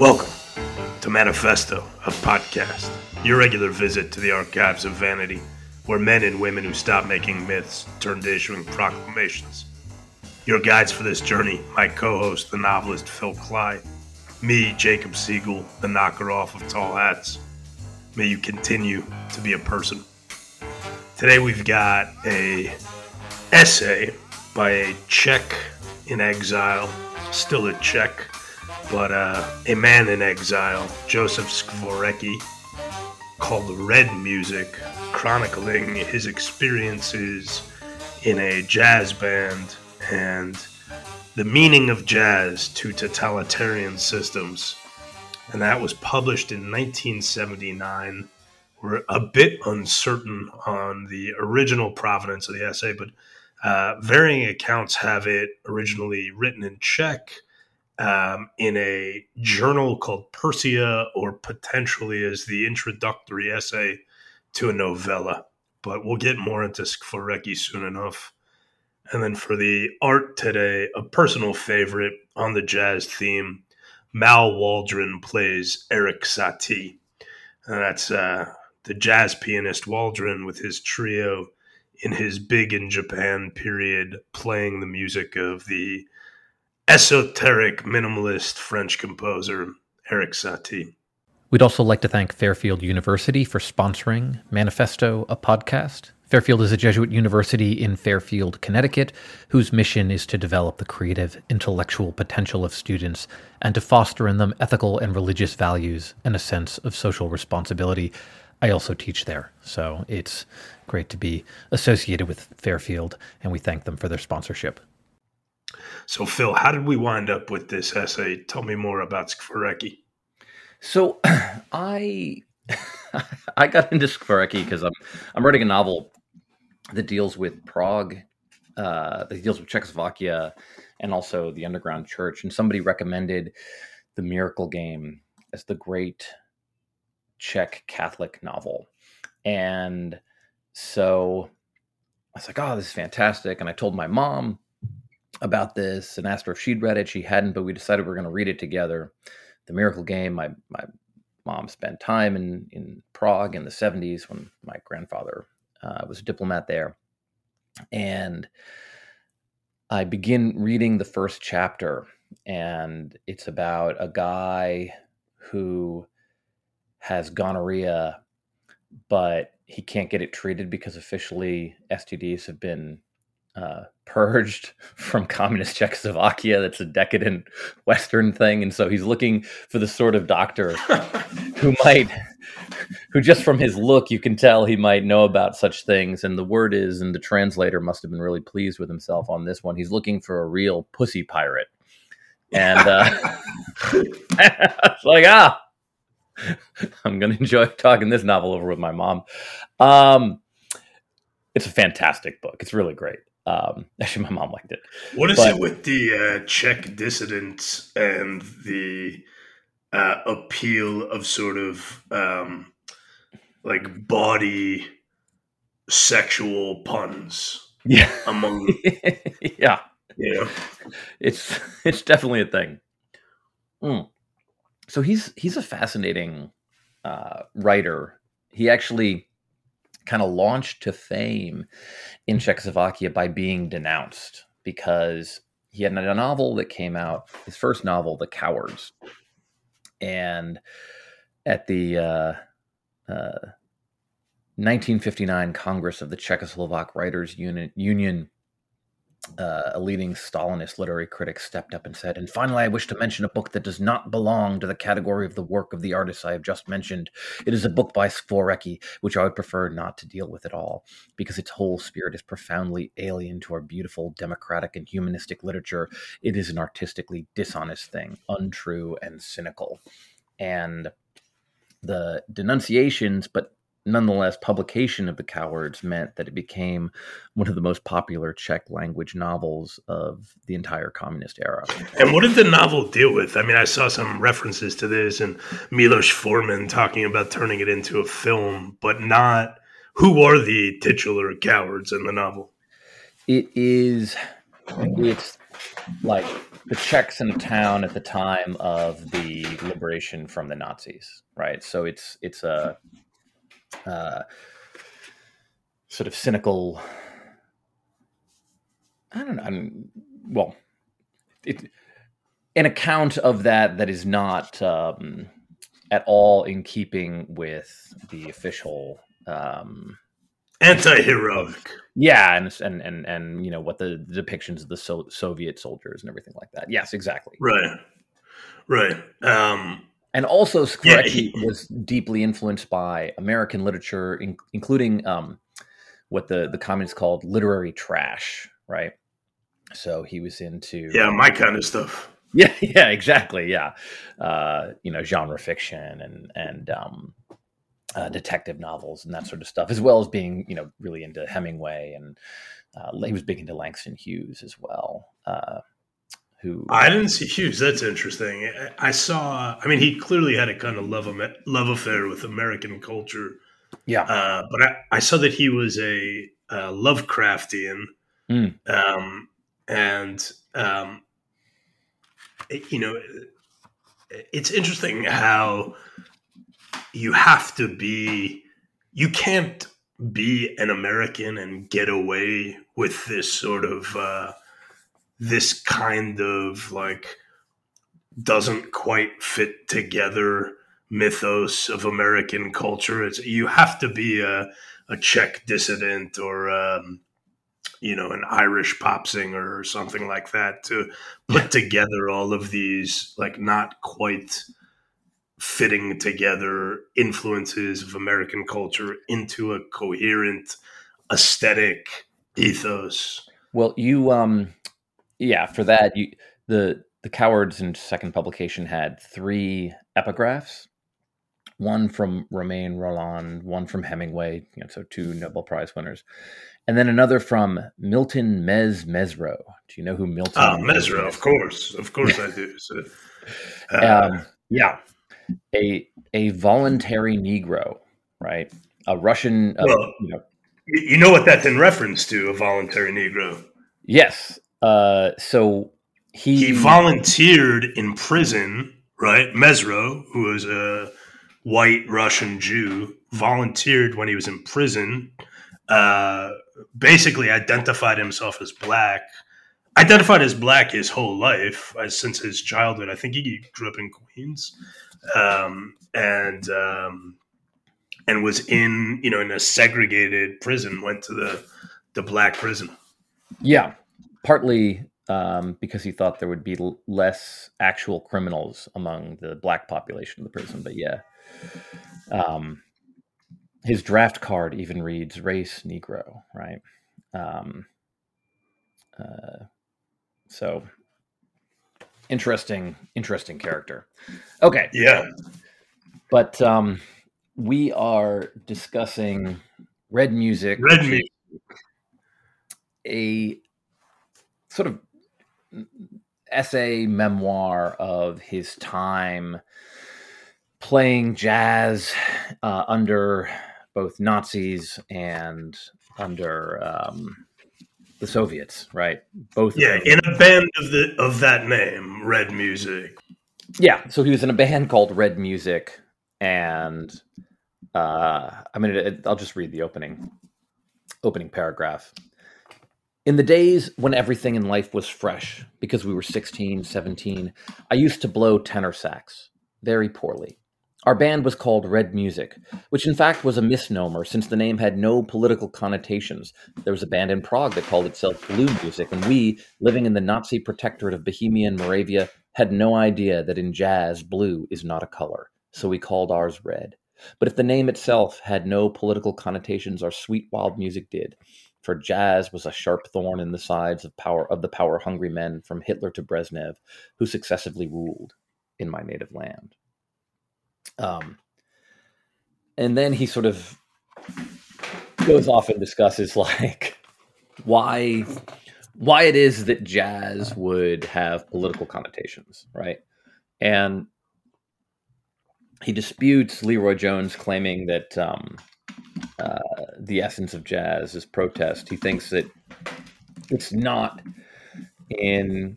Welcome to Manifesto, a podcast, your regular visit to the archives of vanity, where men and women who stop making myths turn to issuing proclamations. Your guides for this journey, my co host, the novelist Phil Klay, me, Jacob Siegel, the knocker off of tall hats. May you continue to be a person. Today we've got a essay by a Czech in exile, still a Czech, but uh, a man in exile, Josef Skvorecky, called Red Music, chronicling his experiences in a jazz band and the meaning of jazz to totalitarian systems. And that was published in 1979. We're a bit uncertain on the original provenance of the essay, but uh, varying accounts have it originally written in Czech um, in a journal called Persia, or potentially as the introductory essay to a novella. But we'll get more into Skvorecky soon enough. And then for the art today, a personal favorite on the jazz theme, Mal Waldron plays Erik Satie. And that's uh, the jazz pianist Waldron with his trio in his big in Japan period, playing the music of the esoteric minimalist French composer Erik Satie. We'd also like to thank Fairfield University for sponsoring Manifesto, a podcast. Fairfield is a Jesuit university in Fairfield, Connecticut, whose mission is to develop the creative, intellectual potential of students and to foster in them ethical and religious values and a sense of social responsibility. I also teach there, so it's great to be associated with Fairfield, and we thank them for their sponsorship. So, Phil, how did we wind up with this essay? Tell me more about Skvorecky. So, I I got into Skvorecky because I'm I'm writing a novel that deals with Prague, uh, that deals with Czechoslovakia, and also the underground church. And somebody recommended The Miracle Game as the great Czech Catholic novel. And so I was like, oh, this is fantastic. And I told my mom about this and asked her if she'd read it. She hadn't, but we decided we are going to read it together. The Miracle Game, my, my mom spent time in, in Prague in the 70s when my grandfather uh, was a diplomat there. And I begin reading the first chapter, and it's about a guy who has gonorrhea, but he can't get it treated because officially STDs have been uh, purged from communist Czechoslovakia. That's a decadent Western thing, and so he's looking for the sort of doctor who might, who just from his look you can tell he might know about such things. And the word is, and the translator must have been really pleased with himself on this one. He's looking for a real pussy pirate, and uh, it's like ah. I'm going to enjoy talking this novel over with my mom. Um, it's a fantastic book. It's really great. Um, actually, my mom liked it. What is but, it with the uh, Czech dissidents and the uh, appeal of sort of um, like body sexual puns? Yeah, among yeah, yeah, it's it's definitely a thing. Mm. So he's he's a fascinating uh, writer. He actually kind of launched to fame in Czechoslovakia by being denounced because he had a novel that came out, his first novel, The Cowards. And at the uh, uh, 1959 Congress of the Czechoslovak Writers Union, Union uh, a leading Stalinist literary critic stepped up and said, And finally, I wish to mention a book that does not belong to the category of the work of the artists I have just mentioned. It is a book by Skvorecky, which I would prefer not to deal with at all, because its whole spirit is profoundly alien to our beautiful democratic and humanistic literature. It is an artistically dishonest thing, untrue and cynical. And the denunciations, but nonetheless, publication of The Cowards meant that it became one of the most popular Czech language novels of the entire communist era. And what did the novel deal with? I mean, I saw some references to this and Milos Forman talking about turning it into a film, but not who are the titular cowards in the novel? It is, it's like the Czechs in a town at the time of the liberation from the Nazis, right? So it's it's a uh, sort of cynical. I don't know. I mean, well, it, an account of that that is not um, at all in keeping with the official um, anti-heroic yeah and and and, and you know what the, the depictions of the so- soviet soldiers and everything like that yes exactly right right um and also Skvorecky yeah. was deeply influenced by American literature, in, including um, what the, the communists called literary trash, right? So he was into yeah, my kind of stuff. Yeah, yeah, exactly. Yeah, uh, you know, genre fiction and and um, uh, detective novels and that sort of stuff, as well as being you know really into Hemingway and uh, he was big into Langston Hughes as well. Uh, who I didn't see Hughes. That's interesting. I saw. I mean, he clearly had a kind of love love affair with American culture. Yeah, uh, but I, I, saw that he was a, a Lovecraftian, mm. um, and um, it, you know, it's interesting how you have to be. You can't be an American and get away with this sort of. Uh, this kind of like doesn't quite fit together mythos of American culture. It's you have to be a, a Czech dissident or um, you know an Irish pop singer or something like that to put together all of these like not quite fitting together influences of American culture into a coherent aesthetic ethos. Well, you um yeah, for that, you the the cowards in second publication had three epigraphs, one from Romain Rolland, one from Hemingway, you know, so two Nobel Prize winners, and then another from Milton Mezz Mezzrow. Do you know who Milton? Ah, Mezzrow, of course, of course I do. So, uh, um, yeah, a a voluntary Negro, right? A Russian. Uh, well, you know, you know what that's in reference to? A voluntary Negro. Yes, uh, so he he volunteered in prison, right? Mezzrow, who was a white Russian Jew, volunteered when he was in prison. Uh, basically, identified himself as black. Identified as black his whole life, as since his childhood. I think he grew up in Queens, um, and um, and was in you know in a segregated prison. Went to the the black prison. Yeah, partly um, because he thought there would be l- less actual criminals among the black population of the prison. But yeah, um, his draft card even reads race Negro, right? Um, uh, so interesting, interesting character. Okay, yeah, but um, we are discussing red music. Red music. A sort of essay memoir of his time playing jazz uh, under both Nazis and under um, the Soviets, right? Both. Yeah, in a band of the of that name, Red Music. Yeah, so he was in a band called Red Music, and uh, I mean, I'll just read the opening opening paragraph. In the days when everything in life was fresh, because we were 16, 17, I used to blow tenor sax very poorly. Our band was called Red Music, which in fact was a misnomer since the name had no political connotations. There was a band in Prague that called itself Blue Music, and we, living in the Nazi protectorate of Bohemia and Moravia, had no idea that in jazz, blue is not a color, so we called ours red. But if the name itself had no political connotations, our sweet wild music did for jazz was a sharp thorn in the sides of power of the power hungry men from Hitler to Brezhnev who successively ruled in my native land. Um, and then he sort of goes off and discusses like why why it is that jazz would have political connotations, right? And he disputes LeRoi Jones claiming that um, uh, the essence of jazz is protest. He thinks that it's not in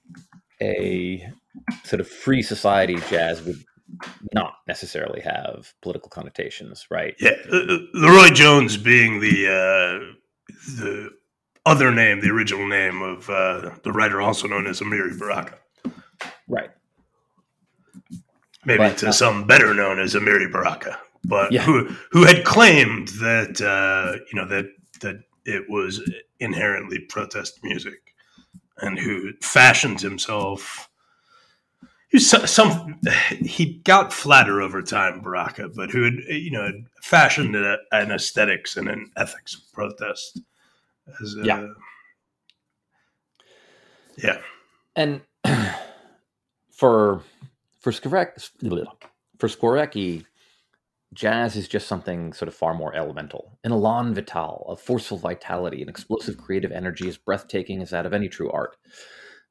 a sort of free society jazz would not necessarily have political connotations, right? Yeah, uh, uh LeRoi Jones being the uh, the other name, the original name of uh, the writer, also known as Amiri Baraka. Right. Maybe but, to uh, some better known as Amiri Baraka, but yeah. who who had claimed that uh, you know that that it was inherently protest music, and who fashioned himself. He some he got flatter over time, Baraka, but who had you know fashioned an aesthetics and an ethics of protest. As, yeah, yeah, and for for for Skvorecky, jazz is just something sort of far more elemental. An elan vital, a forceful vitality, an explosive creative energy as breathtaking as that of any true art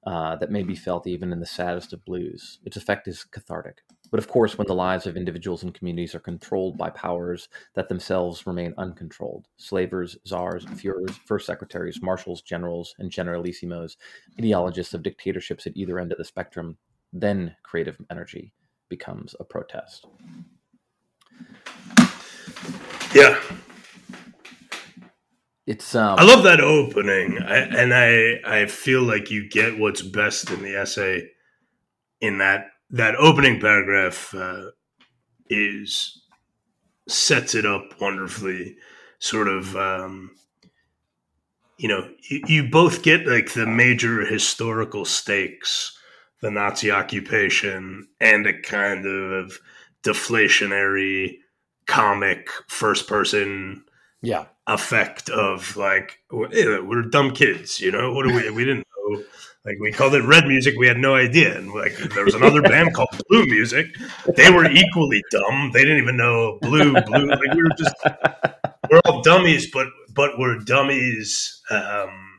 uh, that may be felt even in the saddest of blues. Its effect is cathartic. But of course, when the lives of individuals and communities are controlled by powers that themselves remain uncontrolled slavers, czars, Fuhrers, first secretaries, marshals, generals, and generalissimos, ideologists of dictatorships at either end of the spectrum then creative energy becomes a protest. Yeah. It's um, I love that opening. I, and I I feel like you get what's best in the essay in that that opening paragraph uh, is sets it up wonderfully sort of um, you know you, you both get like the major historical stakes the Nazi occupation and a kind of deflationary comic first person yeah. effect of like we're dumb kids you know? What do we we didn't know like we called it red music we had no idea. And like there was another band called blue music. They were equally dumb. They didn't even know blue blue like we were just we're all dummies but but we're dummies um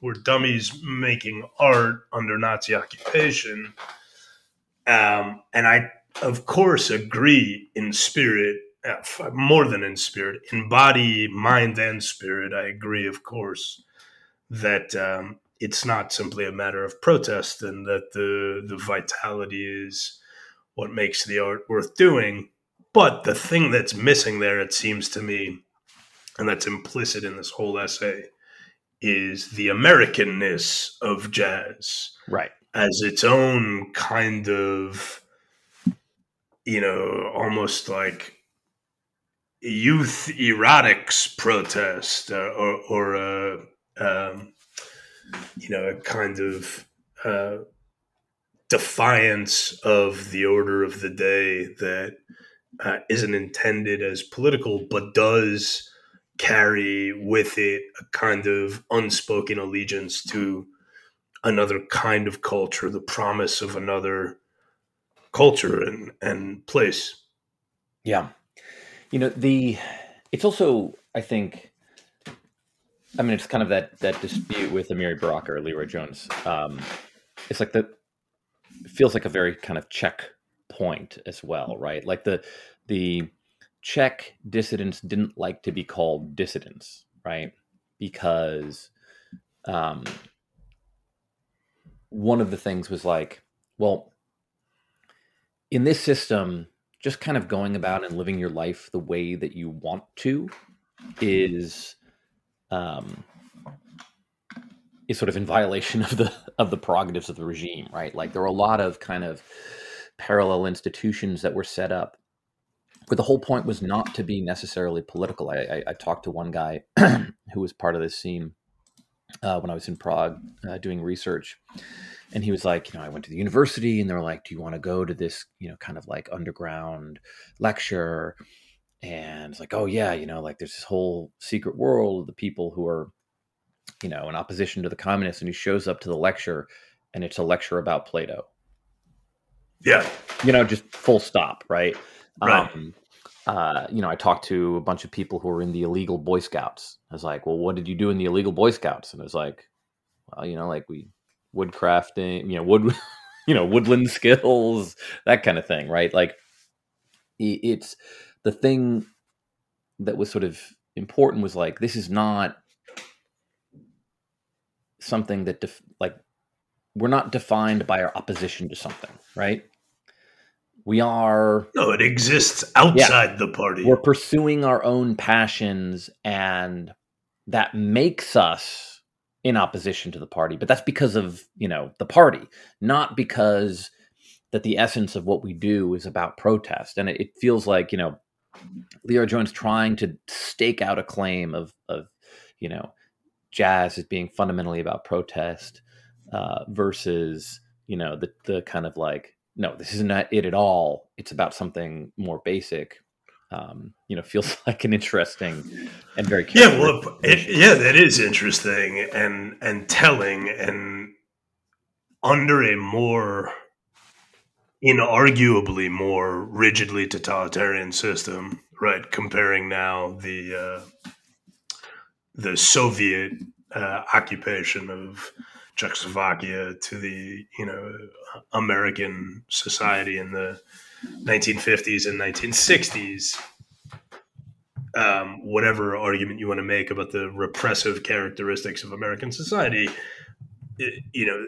were dummies making art under Nazi occupation. Um, and I, of course, agree in spirit, more than in spirit, in body, mind, and spirit. I agree, of course, that um, it's not simply a matter of protest and that the, the vitality is what makes the art worth doing. But the thing that's missing there, it seems to me, and that's implicit in this whole essay, is the Americanness of jazz. Right. As its own kind of, you know, almost like youth erotics protest uh, or, or a, um, you know, a kind of uh, defiance of the order of the day that uh, not intended as political, but does carry with it a kind of unspoken allegiance to another kind of culture, the promise of another culture and, and place. Yeah. You know, the it's also, I think, I mean, it's kind of that that dispute with Amiri Baraka or LeRoi Jones. Um, it's like the feels like a very kind of check point as well, right? Like the the Czech dissidents didn't like to be called dissidents, right? Because um, one of the things was like, well, in this system, just kind of going about and living your life the way that you want to is um, is sort of in violation of the of the prerogatives of the regime, right? Like there are a lot of kind of parallel institutions that were set up but the whole point was not to be necessarily political. I, I, I talked to one guy who was part of this scene uh, when I was in Prague uh, doing research, and he was like, you know, I went to the university, and they were like, "Do you want to go to this, you know, kind of like underground lecture?" And it's like, "Oh yeah, you know, like there's this whole secret world of the people who are, you know, in opposition to the communists." And he shows up to the lecture, and it's a lecture about Plato. Yeah, you know, just full stop, right? Right. Um, uh, you know, I talked to a bunch of people who were in the illegal Boy Scouts. I was like, well, what did you do in the illegal Boy Scouts? And it was like, well, you know, like we woodcrafting, you know, wood, you know, woodland skills, that kind of thing, right? Like it's the thing that was sort of important was like, this is not something that def- like we're not defined by our opposition to something, right? We are no, it exists outside yeah, the party. We're pursuing our own passions, and that makes us in opposition to the party. But that's because of you know the party, not because that the essence of what we do is about protest. And it, it feels like you know Leo Jones trying to stake out a claim of of you know jazz as being fundamentally about protest uh, versus you know the the kind of like no this is not it at all it's about something more basic um, you know feels like an interesting and very yeah well it, yeah that is interesting and and telling and under a more inarguably more rigidly totalitarian system right comparing now the uh, the soviet uh, occupation of Czechoslovakia to the you know American society in the 1950s and 1960s. Um, whatever argument you want to make about the repressive characteristics of American society, it, you know,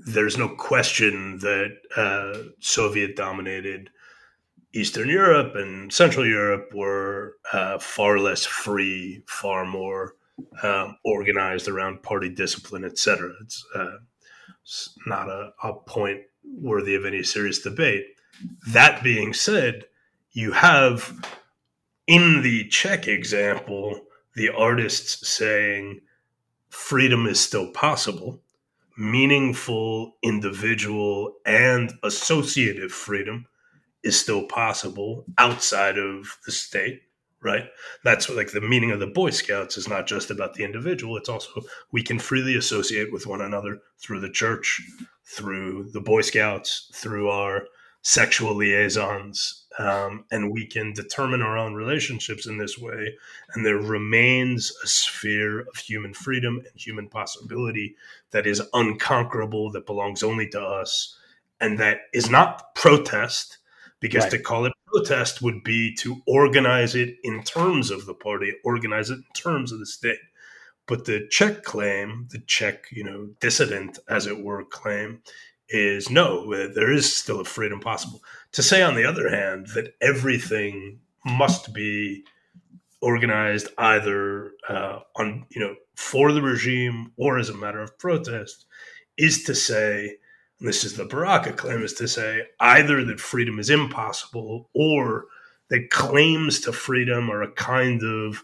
there's no question that uh, Soviet dominated Eastern Europe and Central Europe were uh, far less free, far more um, organized around party discipline, etc. It's, uh, it's not a, a point worthy of any serious debate. That being said, you have in the Czech example the artists saying freedom is still possible, meaningful individual and associative freedom is still possible outside of the state right? That's like the meaning of the Boy Scouts is not just about the individual. It's also we can freely associate with one another through the church, through the Boy Scouts, through our sexual liaisons, um, and we can determine our own relationships in this way. And there remains a sphere of human freedom and human possibility that is unconquerable, that belongs only to us, and that is not protest because right. to call it protest would be to organize it in terms of the party, organize it in terms of the state. But the Czech claim, the Czech, you know, dissident, as it were, claim is no, there is still a freedom possible. To say, on the other hand, that everything must be organized either uh, on, you know, for the regime or as a matter of protest is to say this is the Baraka claim, is to say either that freedom is impossible or that claims to freedom are a kind of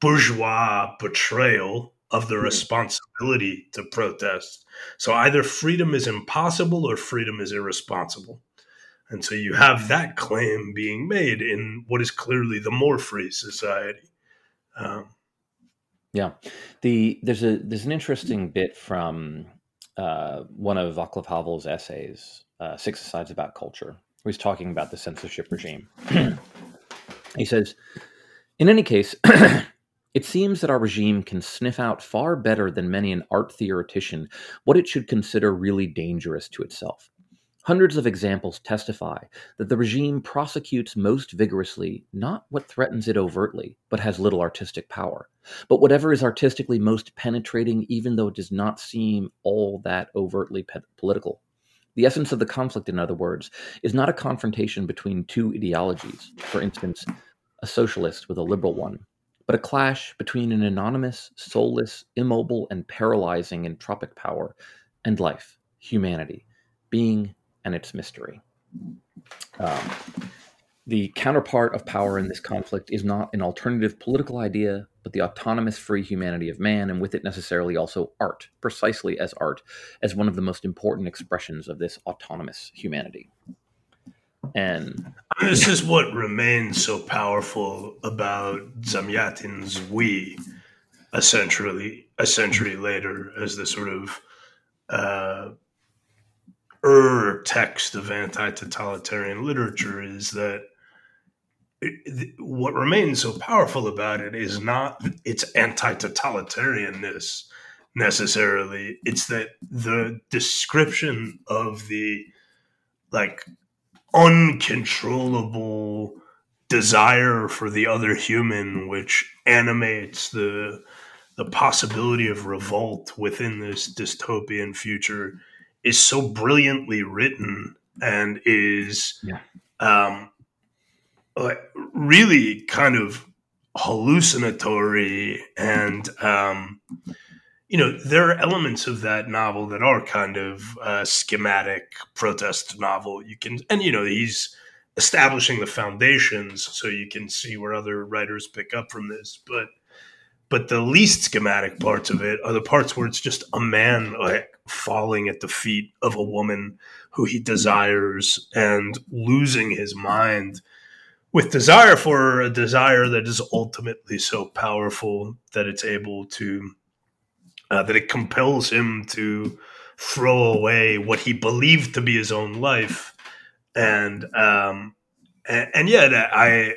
bourgeois betrayal of the hmm. responsibility to protest. So either freedom is impossible or freedom is irresponsible. And so you have that claim being made in what is clearly the more free society. Um, yeah, the there's a there's an interesting bit from uh, one of Václav Havel's essays, uh, Six Asides About Culture, where he's talking about the censorship regime. he says, In any case, it seems that our regime can sniff out far better than many an art theoretician what it should consider really dangerous to itself. Hundreds of examples testify that the regime prosecutes most vigorously not what threatens it overtly, but has little artistic power, but whatever is artistically most penetrating, even though it does not seem all that overtly pe- political. The essence of the conflict, in other words, is not a confrontation between two ideologies, for instance, a socialist with a liberal one, but a clash between an anonymous, soulless, immobile, and paralyzing entropic power and life, humanity, being and its mystery. Um, the counterpart of power in this conflict is not an alternative political idea, but the autonomous free humanity of man, and with it necessarily also art, precisely as art, as one of the most important expressions of this autonomous humanity. And this is what remains so powerful about Zamyatin's We a century a century later as the sort of uh, ur text of anti-totalitarian literature is that what remains so powerful about it is not its anti-totalitarianness necessarily. It's that the description of the like uncontrollable desire for the other human which animates the the possibility of revolt within this dystopian future is so brilliantly written and is Yeah. um, like really kind of hallucinatory and um, you know there are elements of that novel that are kind of uh, schematic protest novel. You can and you know he's establishing the foundations so you can see where other writers pick up from this but but the least schematic parts of it are the parts where it's just a man like falling at the feet of a woman who he desires and losing his mind with desire for a desire that is ultimately so powerful that it's able to uh, that it compels him to throw away what he believed to be his own life. And um and, and yeah i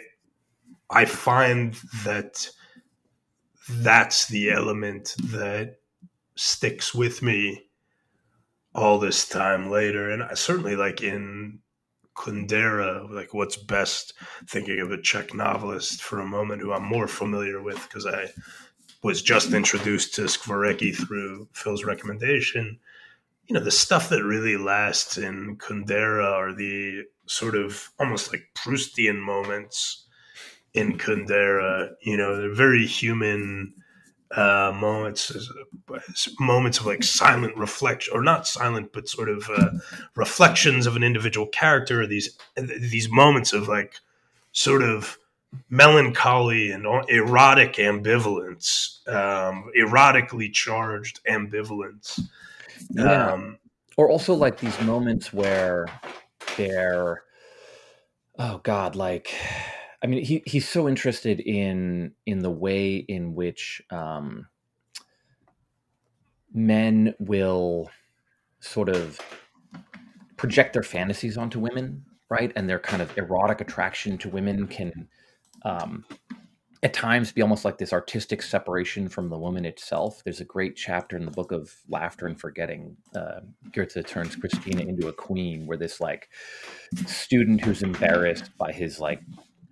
i find that that's the element that sticks with me all this time later. And I certainly like in Kundera, like what's best thinking of a Czech novelist for a moment who I'm more familiar with because I was just introduced to Skvorecky through Phil's recommendation. You know, the stuff that really lasts in Kundera are the sort of almost like Proustian moments in Kundera. You know, they're very human uh, moments, moments of like silent reflection, or not silent, but sort of uh, reflections of an individual character. These these moments of like sort of melancholy and erotic ambivalence, um, erotically charged ambivalence. Yeah. Um, or also like these moments where they're, oh God, like I mean, he he's so interested in in the way in which um, men will sort of project their fantasies onto women, right? And their kind of erotic attraction to women can, um, at times, be almost like this artistic separation from the woman itself. There's a great chapter in the book of Laughter and Forgetting. Uh, Goethe turns Christina into a queen, where this like student who's embarrassed by his like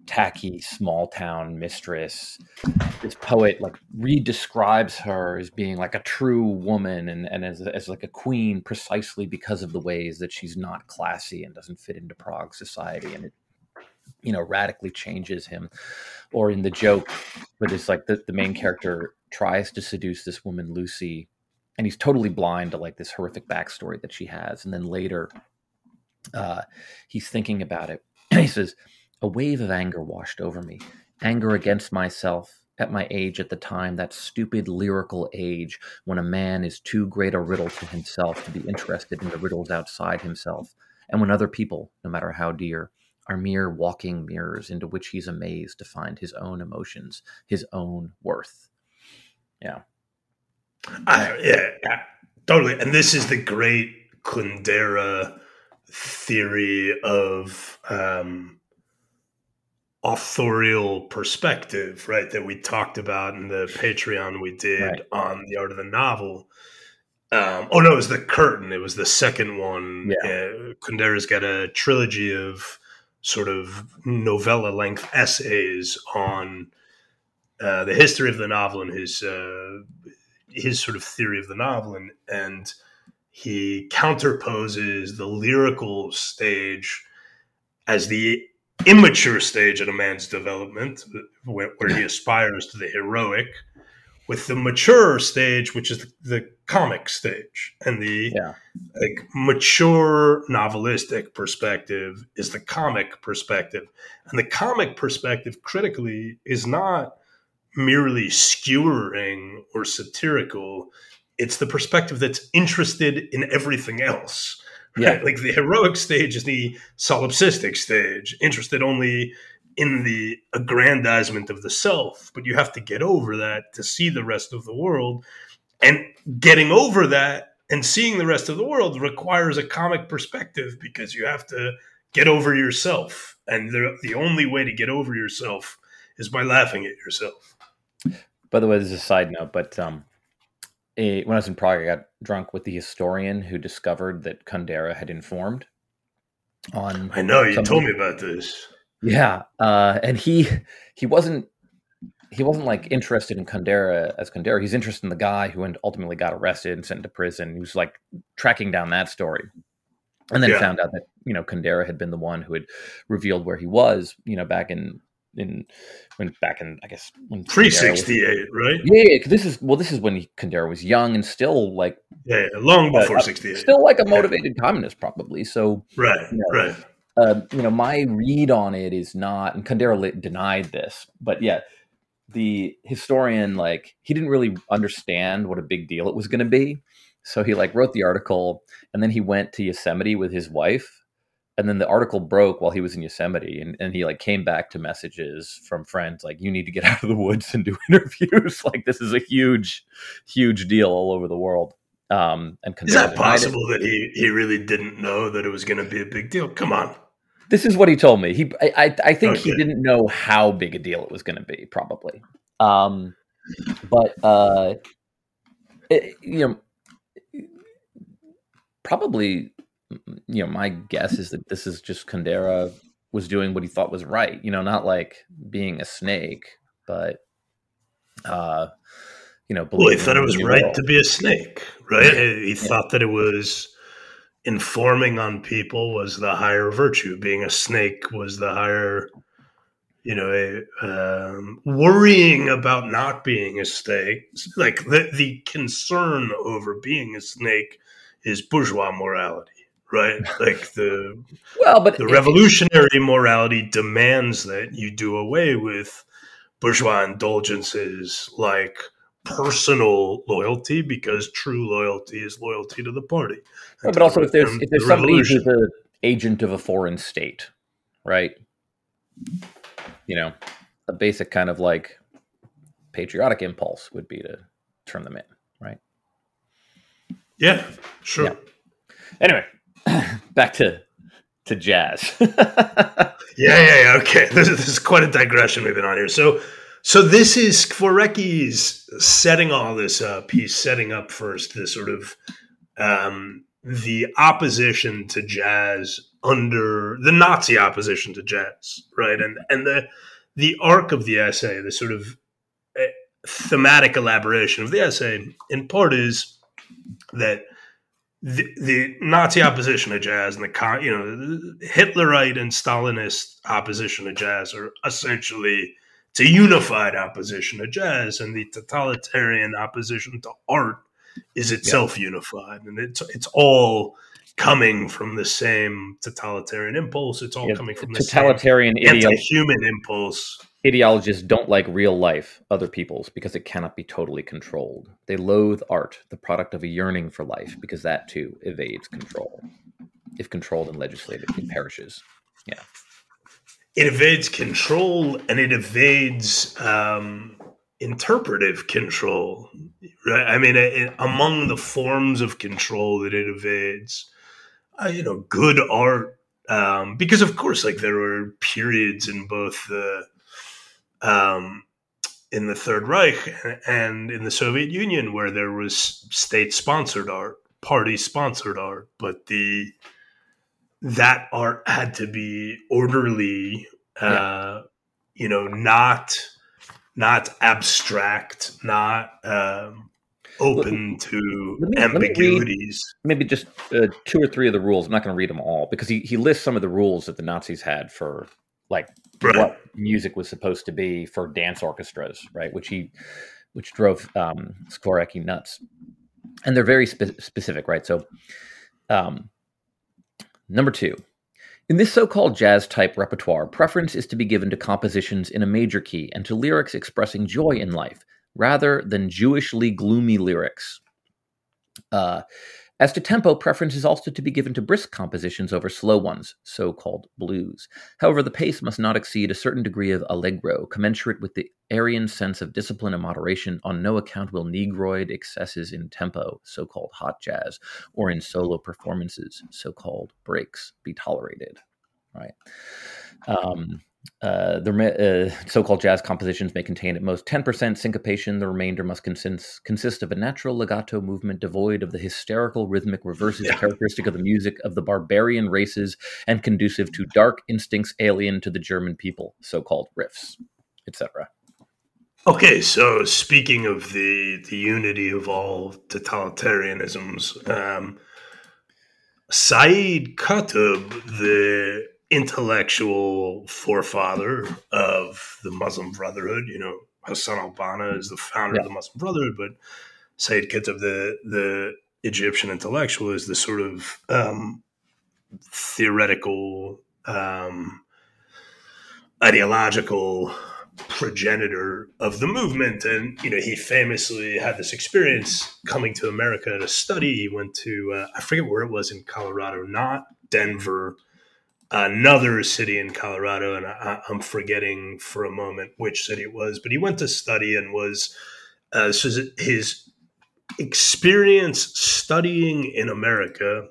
tacky small town mistress. This poet like redescribes her as being like a true woman and, and as, as like a queen precisely because of the ways that she's not classy and doesn't fit into Prague society. And it, you know, radically changes him. Or in the joke where this like the, the main character tries to seduce this woman, Lucy, and he's totally blind to like this horrific backstory that she has. And then later, uh, he's thinking about it. He says, a wave of anger washed over me anger against myself at my age at the time, that stupid lyrical age when a man is too great a riddle to himself to be interested in the riddles outside himself, and when other people, no matter how dear, are mere walking mirrors into which he's amazed to find his own emotions, his own worth. Yeah. Uh, yeah, yeah, totally. And this is the great Kundera theory of um, authorial perspective, right? That we talked about in the Patreon we did right. on the art of the novel. Um, oh no, it was the curtain. It was the second one. Yeah. Uh, Kundera's got a trilogy of sort of novella length essays on uh, the history of the novel and his uh, his sort of theory of the novel, and and he counterposes the lyrical stage as the immature stage in a man's development where, where he aspires to the heroic with the mature stage which is the, the comic stage and the yeah. like mature novelistic perspective is the comic perspective and the comic perspective critically is not merely skewering or satirical it's the perspective that's interested in everything else yeah. Like the heroic stage is the solipsistic stage, interested only in the aggrandizement of the self. But you have to get over that to see the rest of the world. And getting over that and seeing the rest of the world requires a comic perspective because you have to get over yourself. And the, the only way to get over yourself is by laughing at yourself. By the way, this is a side note, but um, a, when I was in Prague, I got drunk with the historian who discovered that Kundera had informed on. I know you told me about this. Yeah, uh, and he he wasn't he wasn't like interested in Kundera as Kundera. He's interested in the guy who ultimately got arrested and sent to prison. He was like tracking down that story, and then yeah. found out that you know Kundera had been the one who had revealed where he was. You know, back in in when back in I guess when pre sixty eight, right? Yeah, yeah. This is well, this is when Kundera was young and still like yeah, long before uh, sixty eight, still like a motivated yeah. communist, probably. So right, you know, right. Uh, you know, my read on it is not, and Kundera denied this, but yeah, the historian like he didn't really understand what a big deal it was going to be, so he like wrote the article, and then he went to Yosemite with his wife and then the article broke while he was in Yosemite and, and he like came back to messages from friends like you need to get out of the woods and do interviews. Like this is a huge huge deal all over the world um and is that possible that he he really didn't know that it was going to be a big deal? Come on this is what he told me he i i think okay. he didn't know how big a deal it was going to be probably um but uh it, you know probably you know, my guess is that this is just Kundera was doing what he thought was right. You know, not like being a snake, but uh, you know, well, he thought it was right to be a snake, right? He yeah. thought that it was informing on people was the higher virtue. Being a snake was the higher, you know, um, worrying about not being a snake, like the the concern over being a snake is bourgeois morality right? Like the well, but the revolutionary morality demands that you do away with bourgeois indulgences like personal loyalty because true loyalty is loyalty to the party. but also, if there's if there's the somebody who's an agent of a foreign state, right? You know, a basic kind of like patriotic impulse would be to turn them in, right? Yeah, sure. Yeah. Anyway, back to to jazz. yeah, yeah, yeah. Okay, this is, this is quite a digression we've been on here. So, so this is Skvorecky's setting all this up. He's setting up first the sort of um, the opposition to jazz under the Nazi opposition to jazz, right? And and the the arc of the essay, the sort of uh, thematic elaboration of the essay, in part is that the, the Nazi opposition to jazz and the you know Hitlerite and Stalinist opposition to jazz are essentially to unified opposition to jazz, and the totalitarian opposition to art is itself yeah. unified, and it's it's all coming from the same totalitarian impulse. It's all yeah, coming from the totalitarian anti-human impulse Ideologists don't like real life, other people's, because it cannot be totally controlled. They loathe art, the product of a yearning for life, because that too evades control. If controlled and legislated, it perishes. Yeah. It evades control and it evades um, interpretive control. Right? I mean, it, among the forms of control that it evades, uh, you know, good art um, because of course like there were periods in both the um, in the Third Reich and in the Soviet Union where there was state sponsored art, party sponsored art, but the that art had to be orderly, uh, yeah. you know, not not abstract, not um, open to let me, ambiguities. Let maybe just uh, two or three of the rules. I'm not going to read them all because he, he lists some of the rules that the Nazis had for like right. what music was supposed to be for dance orchestras, right? Which he, which drove um, Skvorecky nuts, and they're very spe- specific, right? So, um, number two, in this so-called jazz type repertoire, preference is to be given to compositions in a major key and to lyrics expressing joy in life, rather than Jewishly gloomy lyrics. Uh, as to tempo, preference is also to be given to brisk compositions over slow ones, so called blues. However, the pace must not exceed a certain degree of allegro, commensurate with the Aryan sense of discipline and moderation. On no account will negroid excesses in tempo, so called hot jazz, or in solo performances, so called breaks, be tolerated. Right. Um, uh, the uh, so-called jazz compositions may contain at most 10% syncopation. The remainder must consist, consist of a natural legato movement devoid of the hysterical rhythmic reverses yeah. characteristic of the music of the barbarian races and conducive to dark instincts alien to the German people, so-called riffs, etc. Okay, so speaking of the the unity of all totalitarianisms, um, Saeed Qutb, the intellectual forefather of the Muslim Brotherhood, you know, Hassan al-Banna is the founder yeah. of the Muslim Brotherhood, but Sayyid Qutb, the the Egyptian intellectual, is the sort of um, theoretical, um, ideological progenitor of the movement. And, you know, he famously had this experience coming to America to study. He went to, uh, I forget where it was in Colorado, not Denver, another city in Colorado. And I, am forgetting for a moment which city it was, but he went to study and was, uh, so his experience studying in America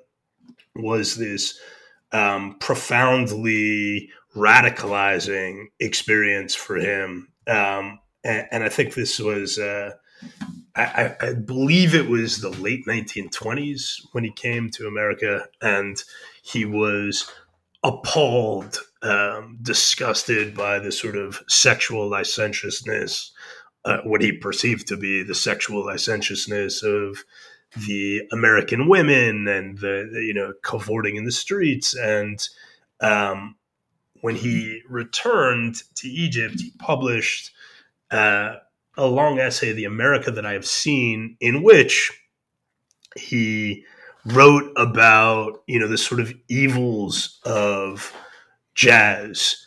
was this um, profoundly radicalizing experience for him. Um, and, and, I think this was, uh, I, I, believe it was the late 1920s when he came to America, and he was appalled, um, disgusted by the sort of sexual licentiousness, uh, what he perceived to be the sexual licentiousness of the American women and the, the you know cavorting in the streets. And um, when he returned to Egypt, he published uh, a long essay, The America That I Have Seen, in which he wrote about, you know, the sort of evils of jazz.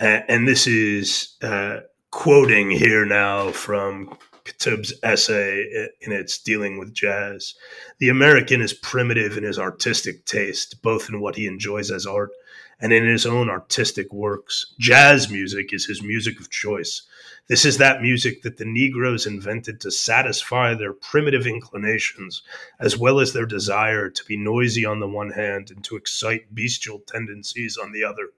Uh, and this is uh, quoting here now from Qutb's essay in its dealing with jazz. The American is primitive in his artistic taste, both in what he enjoys as art and in his own artistic works. Jazz music is his music of choice. This is that music that the Negroes invented to satisfy their primitive inclinations, as well as their desire to be noisy on the one hand and to excite bestial tendencies on the other.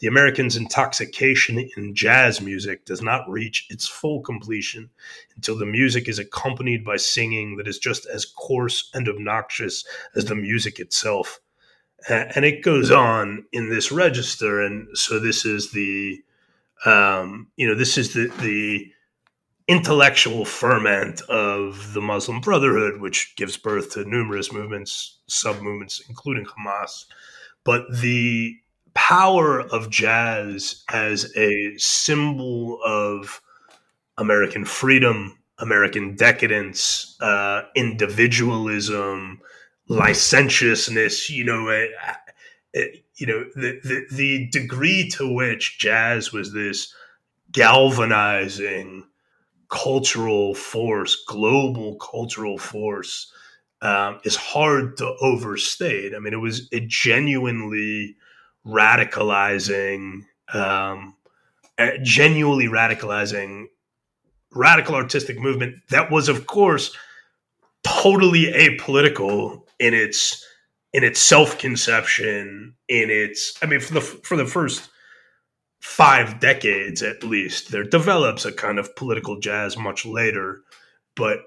The American's intoxication in jazz music does not reach its full completion until the music is accompanied by singing that is just as coarse and obnoxious as the music itself and it goes on in this register and so this is the um, you know this is the the intellectual ferment of the muslim brotherhood which gives birth to numerous movements sub movements including hamas. But the power of jazz as a symbol of american freedom american decadence uh, individualism licentiousness, you know, uh, uh, you know, the, the, the degree to which jazz was this galvanizing cultural force, global cultural force, um, is hard to overstate. I mean, it was a genuinely radicalizing, um, genuinely radicalizing, radical artistic movement that was, of course, totally apolitical in its in its self conception, in its I mean for the for the first five decades at least, there develops a kind of political jazz much later, but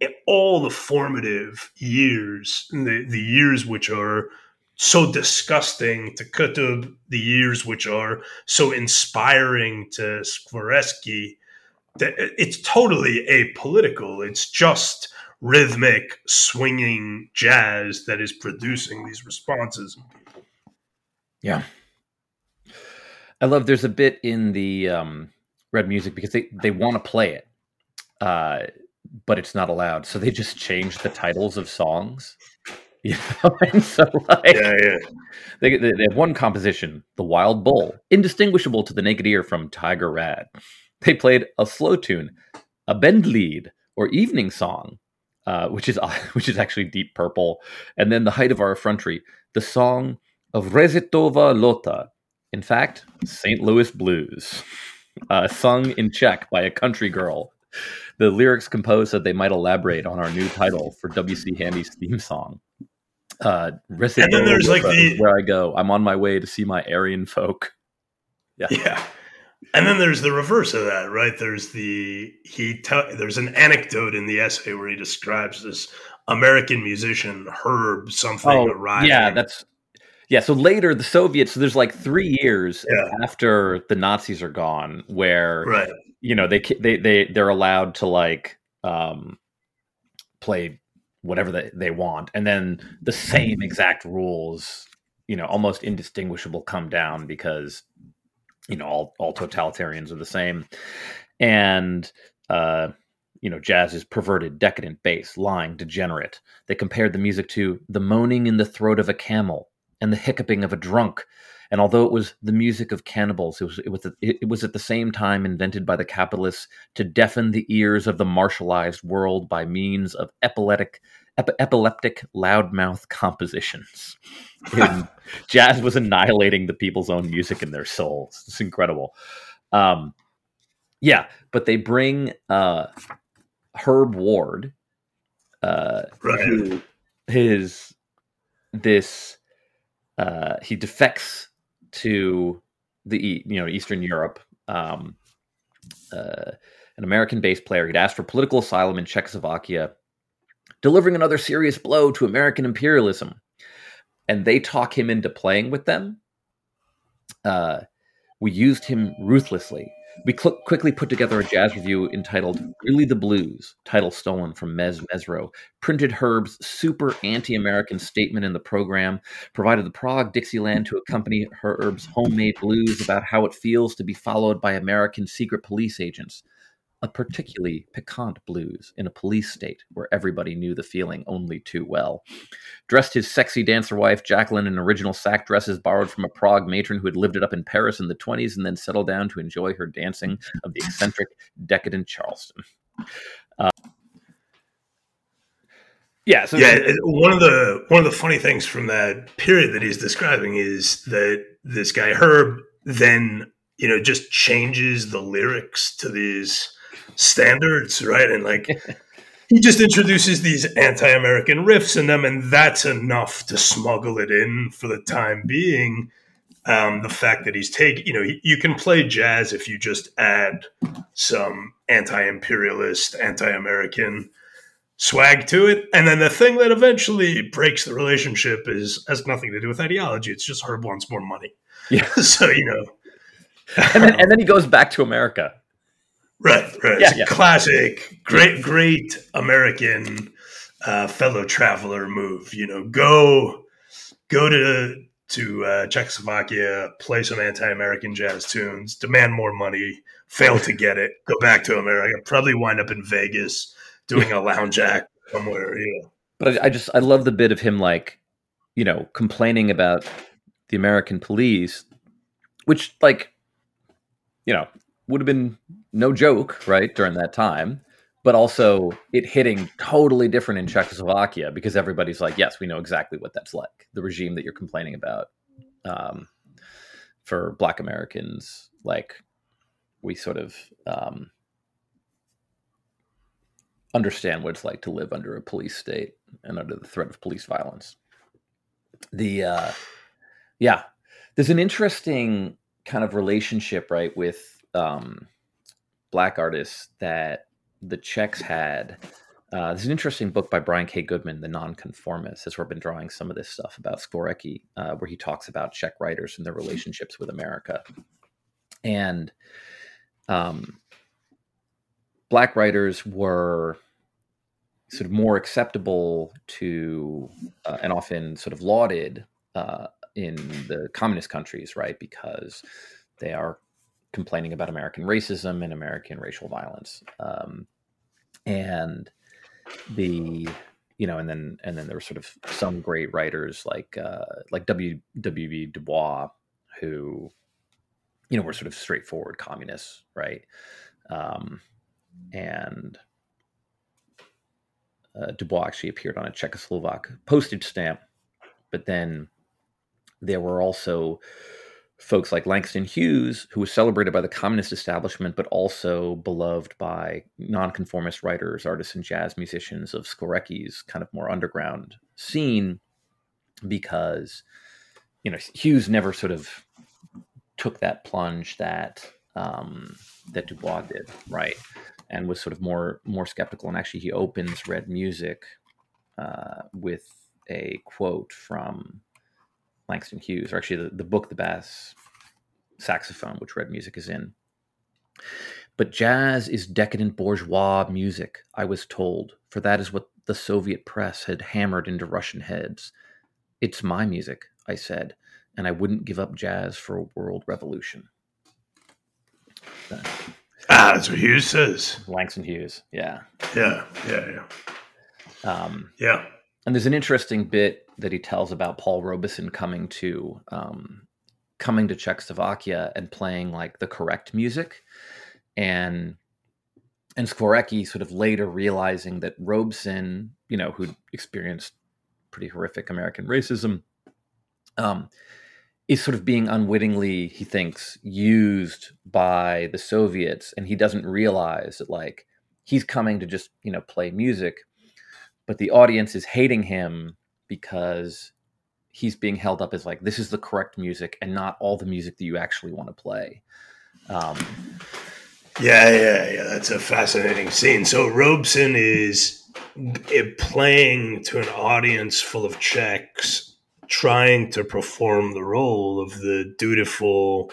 in all the formative years, the, the years which are so disgusting to Qutb, the years which are so inspiring to Skvorecky, that it's totally apolitical. It's just rhythmic, swinging jazz that is producing these responses in people. Yeah. I love there's a bit in the um, red music because they, they want to play it, uh, but it's not allowed. So they just change the titles of songs. You know, and so like, yeah, yeah. They, they have one composition, "The Wild Bull," indistinguishable to the naked ear from "Tiger Rag." They played a slow tune, Abendlied or evening song, uh, which is which is actually Deep Purple, and then the height of our effrontery, the song of Rezetowa Lota, in fact, St. Louis Blues, uh, sung in Czech by a country girl. The lyrics composed that they might elaborate on our new title for WC Handy's theme song. Uh, and then there's like the where I go. I'm on my way to see my Aryan folk. Yeah. Yeah. And then there's the reverse of that, right? There's the he te- there's an anecdote in the essay where he describes this American musician Herb something oh, arriving. Yeah, that's yeah. So later, the Soviets. So there's like three years yeah. after the Nazis are gone, where right. you know they they they they're allowed to like um, play whatever they, they want and then the same exact rules you know almost indistinguishable come down because you know all all totalitarians are the same. And uh you know jazz is perverted decadent base lying degenerate. They compared the music to the moaning in the throat of a camel and the hiccuping of a drunk. And although it was the music of cannibals, it was it was it was at the same time invented by the capitalists to deafen the ears of the martialized world by means of epileptic ep- epileptic loudmouth compositions. jazz was annihilating the people's own music and their souls. It's incredible. Um, yeah, but they bring uh, Herb Ward, uh, right. his this uh, he defects to the you know Eastern Europe. Um, uh, an American bass player. He'd asked for political asylum in Czechoslovakia, delivering another serious blow to American imperialism. And they talk him into playing with them. Uh, we used him ruthlessly. We cl- quickly put together a jazz review entitled Really the Blues, title stolen from Mezz Mezzrow, printed Herb's super anti American statement in the program, provided the Prague Dixieland to accompany Herb's homemade blues about how it feels to be followed by American secret police agents a particularly piquant blues in a police state where everybody knew the feeling only too well. Dressed his sexy dancer wife, Jacqueline, in original sack dresses borrowed from a Prague matron who had lived it up in Paris in the 20s and then settled down to enjoy her dancing of the eccentric, decadent Charleston. Uh, yeah, so yeah. One of the one of the funny things from that period that he's describing is that this guy Herb then you know just changes the lyrics to these standards, right? And like he just introduces these anti-American riffs in them, and that's enough to smuggle it in for the time being. Um, the fact that he's taking, you know, you can play jazz if you just add some anti-imperialist, anti-American swag to it, and then the thing that eventually breaks the relationship is has nothing to do with ideology. It's just Herb wants more money. Yeah. so you know, and then, and then he goes back to America. Right, right. Yeah, yeah. classic, great, great American uh, fellow traveler move. You know, go go to to uh, Czechoslovakia, play some anti-American jazz tunes, demand more money, fail to get it, go back to America, probably wind up in Vegas doing a lounge act somewhere. You know. But I, I just I love the bit of him like, you know, complaining about the American police, which like, you know, would have been no joke, right, during that time. But also it hitting totally different in Czechoslovakia because everybody's like, yes, we know exactly what that's like. The regime that you're complaining about um, for Black Americans, like we sort of um, understand what it's like to live under a police state and under the threat of police violence. The uh, yeah, there's an interesting kind of relationship, right, with um, black artists that the Czechs had. Uh, there's an interesting book by Brian K. Goodman, The Nonconformist, as we've been drawing some of this stuff about Skvorecky, uh, where he talks about Czech writers and their relationships with America. And um, black writers were sort of more acceptable to uh, and often sort of lauded uh, in the communist countries, right? Because they are complaining about American racism and American racial violence. Um, and the you know, and then and then there were sort of some great writers like uh, like W. W. B. Du Bois, who you know were sort of straightforward communists, right? Um, and uh, Du Bois actually appeared on a Czechoslovak postage stamp, but then there were also folks like Langston Hughes, who was celebrated by the communist establishment, but also beloved by nonconformist writers, artists, and jazz musicians of Skvorecky's kind of more underground scene, because you know Hughes never sort of took that plunge that um, that Du Bois did, right, and was sort of more more skeptical. And actually, he opens Red Music uh, with a quote from Langston Hughes, or actually the, the book, The Bass Saxophone, which Red Music is in. But jazz is decadent bourgeois music, I was told, for that is what the Soviet press had hammered into Russian heads. It's my music, I said, and I wouldn't give up jazz for a world revolution. Ah, that's what Hughes says. Langston Hughes, yeah. Yeah, yeah, yeah. Um, yeah. And there's an interesting bit that he tells about Paul Robeson coming to um, coming to Czechoslovakia and playing like the correct music, and and Skvorecky sort of later realizing that Robeson, you know, who'd experienced pretty horrific American racism, um, is sort of being unwittingly, he thinks, used by the Soviets, and he doesn't realize that like he's coming to just you know play music, but the audience is hating him because he's being held up as like this is the correct music and not all the music that you actually want to play. Um, yeah, yeah, yeah. That's a fascinating scene. So Robeson is playing to an audience full of Czechs trying to perform the role of the dutiful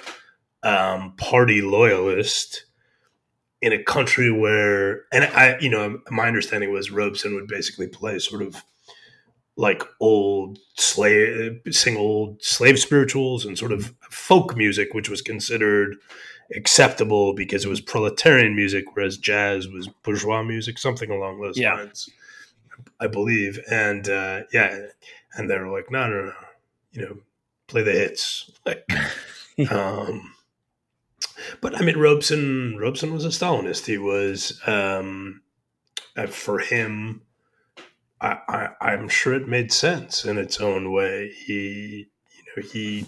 um, party loyalist in a country where, and I, you know, my understanding was Robeson would basically play sort of like old slave, sing old slave spirituals and sort of folk music, which was considered acceptable because it was proletarian music, whereas jazz was bourgeois music, something along those yeah. lines, I believe. And uh, yeah, and they were like, no, no, no, you know, play the hits. Like, um, but I mean, Robeson, Robeson was a Stalinist. He was, um, uh, for him, I, I, am sure it made sense in its own way. He, you know, he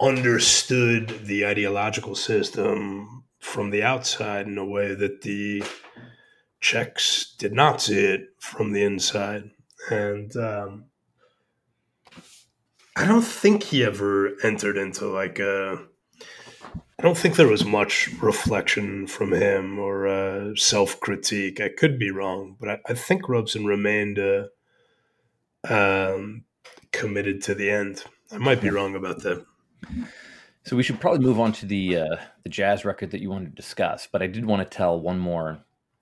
understood the ideological system from the outside in a way that the Czechs did not see it from the inside and um, I don't think he ever entered into like a. I don't think there was much reflection from him or uh, self critique. I could be wrong, but I, I think Robeson remained uh, um, committed to the end. I might be wrong about that. So we should probably move on to the uh, the jazz record that you wanted to discuss, but I did want to tell one more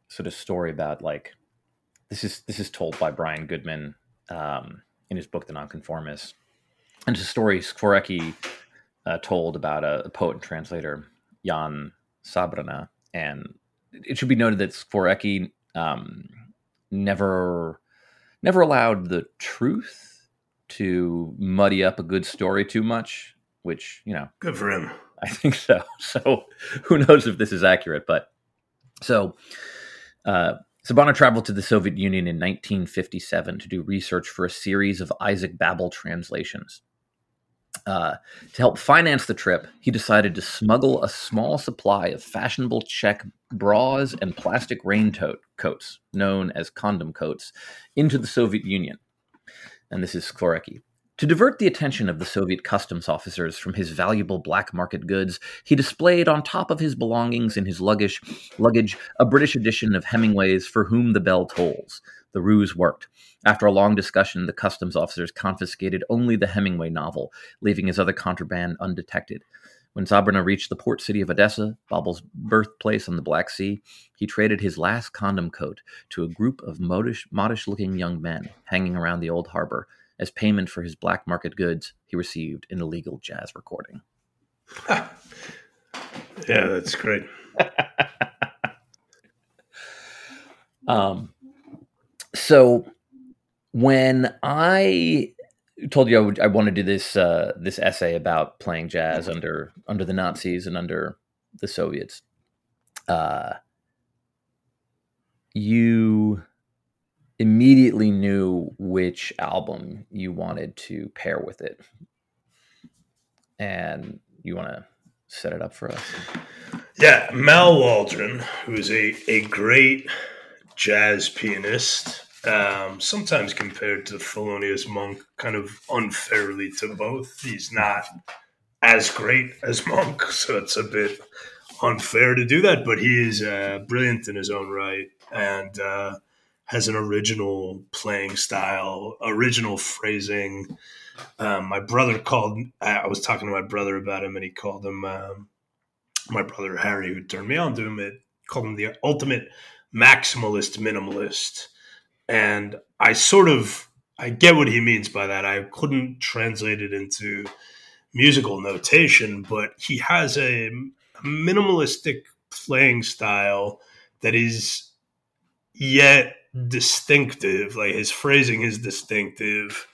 sort of story about like this is this is told by Brian Goodman um, in his book The Nonconformist, and it's a story Skvorecky uh, told about a, a, poet and translator Jan Zabrana, and it should be noted that Skvorecky um, never never allowed the truth to muddy up a good story too much, which you know, good for him. I think so. So who knows if this is accurate, but so. Uh, Zabrana traveled to the Soviet Union in 1957 to do research for a series of Isaac Babel translations. Uh, to help finance the trip, he decided to smuggle a small supply of fashionable Czech bras and plastic raincoat coats, known as condom coats, into the Soviet Union. And this is Skvorecky. To divert the attention of the Soviet customs officers from his valuable black market goods, he displayed on top of his belongings in his luggage, luggage a British edition of Hemingway's For Whom the Bell Tolls. The ruse worked. After a long discussion, the customs officers confiscated only the Hemingway novel, leaving his other contraband undetected. When Zabrana reached the port city of Odessa, Babel's birthplace on the Black Sea, he traded his last condom coat to a group of modish looking young men hanging around the old harbor as payment for his black market goods he received an illegal jazz recording. yeah, that's great. um, so when I told you I, would, I want to do this uh, this essay about playing jazz under under the Nazis and under the Soviets, uh, you immediately knew which album you wanted to pair with it. And you want to set it up for us? Yeah, Mal Waldron, who is a, a great jazz pianist, um, sometimes compared to Thelonious Monk, kind of unfairly to both. He's not as great as Monk, so it's a bit unfair to do that, but he is uh, brilliant in his own right. And uh, has an original playing style, original phrasing. Um, my brother called. I was talking to my brother about him, and he called him um, my brother Harry, who turned me on to him, it called him the ultimate maximalist minimalist. And I sort of I get what he means by that. I couldn't translate it into musical notation, but he has a minimalistic playing style that is yet distinctive. Like his phrasing is distinctive,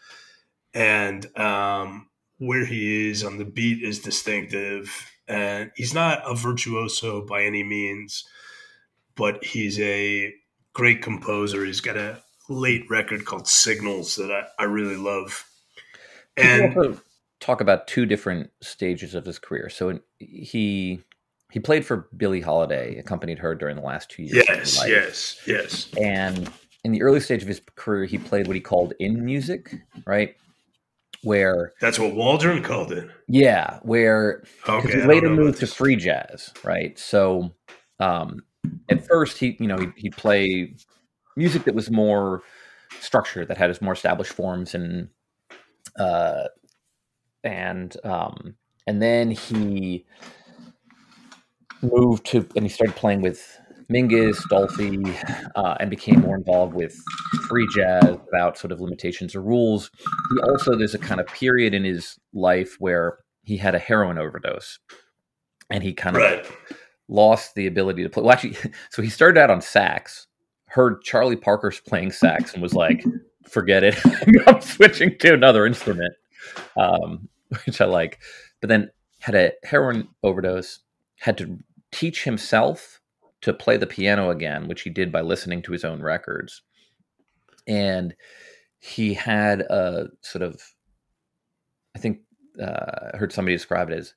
and um, where he is on the beat is distinctive. And he's not a virtuoso by any means, but he's a great composer. He's got a late record called Signals that I, I really love. And talk about two different stages of his career. So he he played for Billie Holiday, accompanied her during the last two years. Yes, yes, yes. And in the early stage of his career, he played what he called in music, right? Where that's what Waldron called it. Yeah, where okay, he later moved to free jazz, right? So um, at first, he you know he he play music that was more structured, that had his more established forms and uh, and um, and then he moved to and he started playing with Mingus, Dolphy, uh, and became more involved with free jazz without sort of limitations or rules. He also there's a kind of period in his life where he had a heroin overdose, and he kind of right. Lost the ability to play. Well, actually, so he started out on sax, heard Charlie Parker's playing sax, and was like, "Forget it, I'm switching to another instrument." Um, which I like. But then had a heroin overdose, had to teach himself to play the piano again, which he did by listening to his own records. And he had a sort of, I think uh, I heard somebody describe it as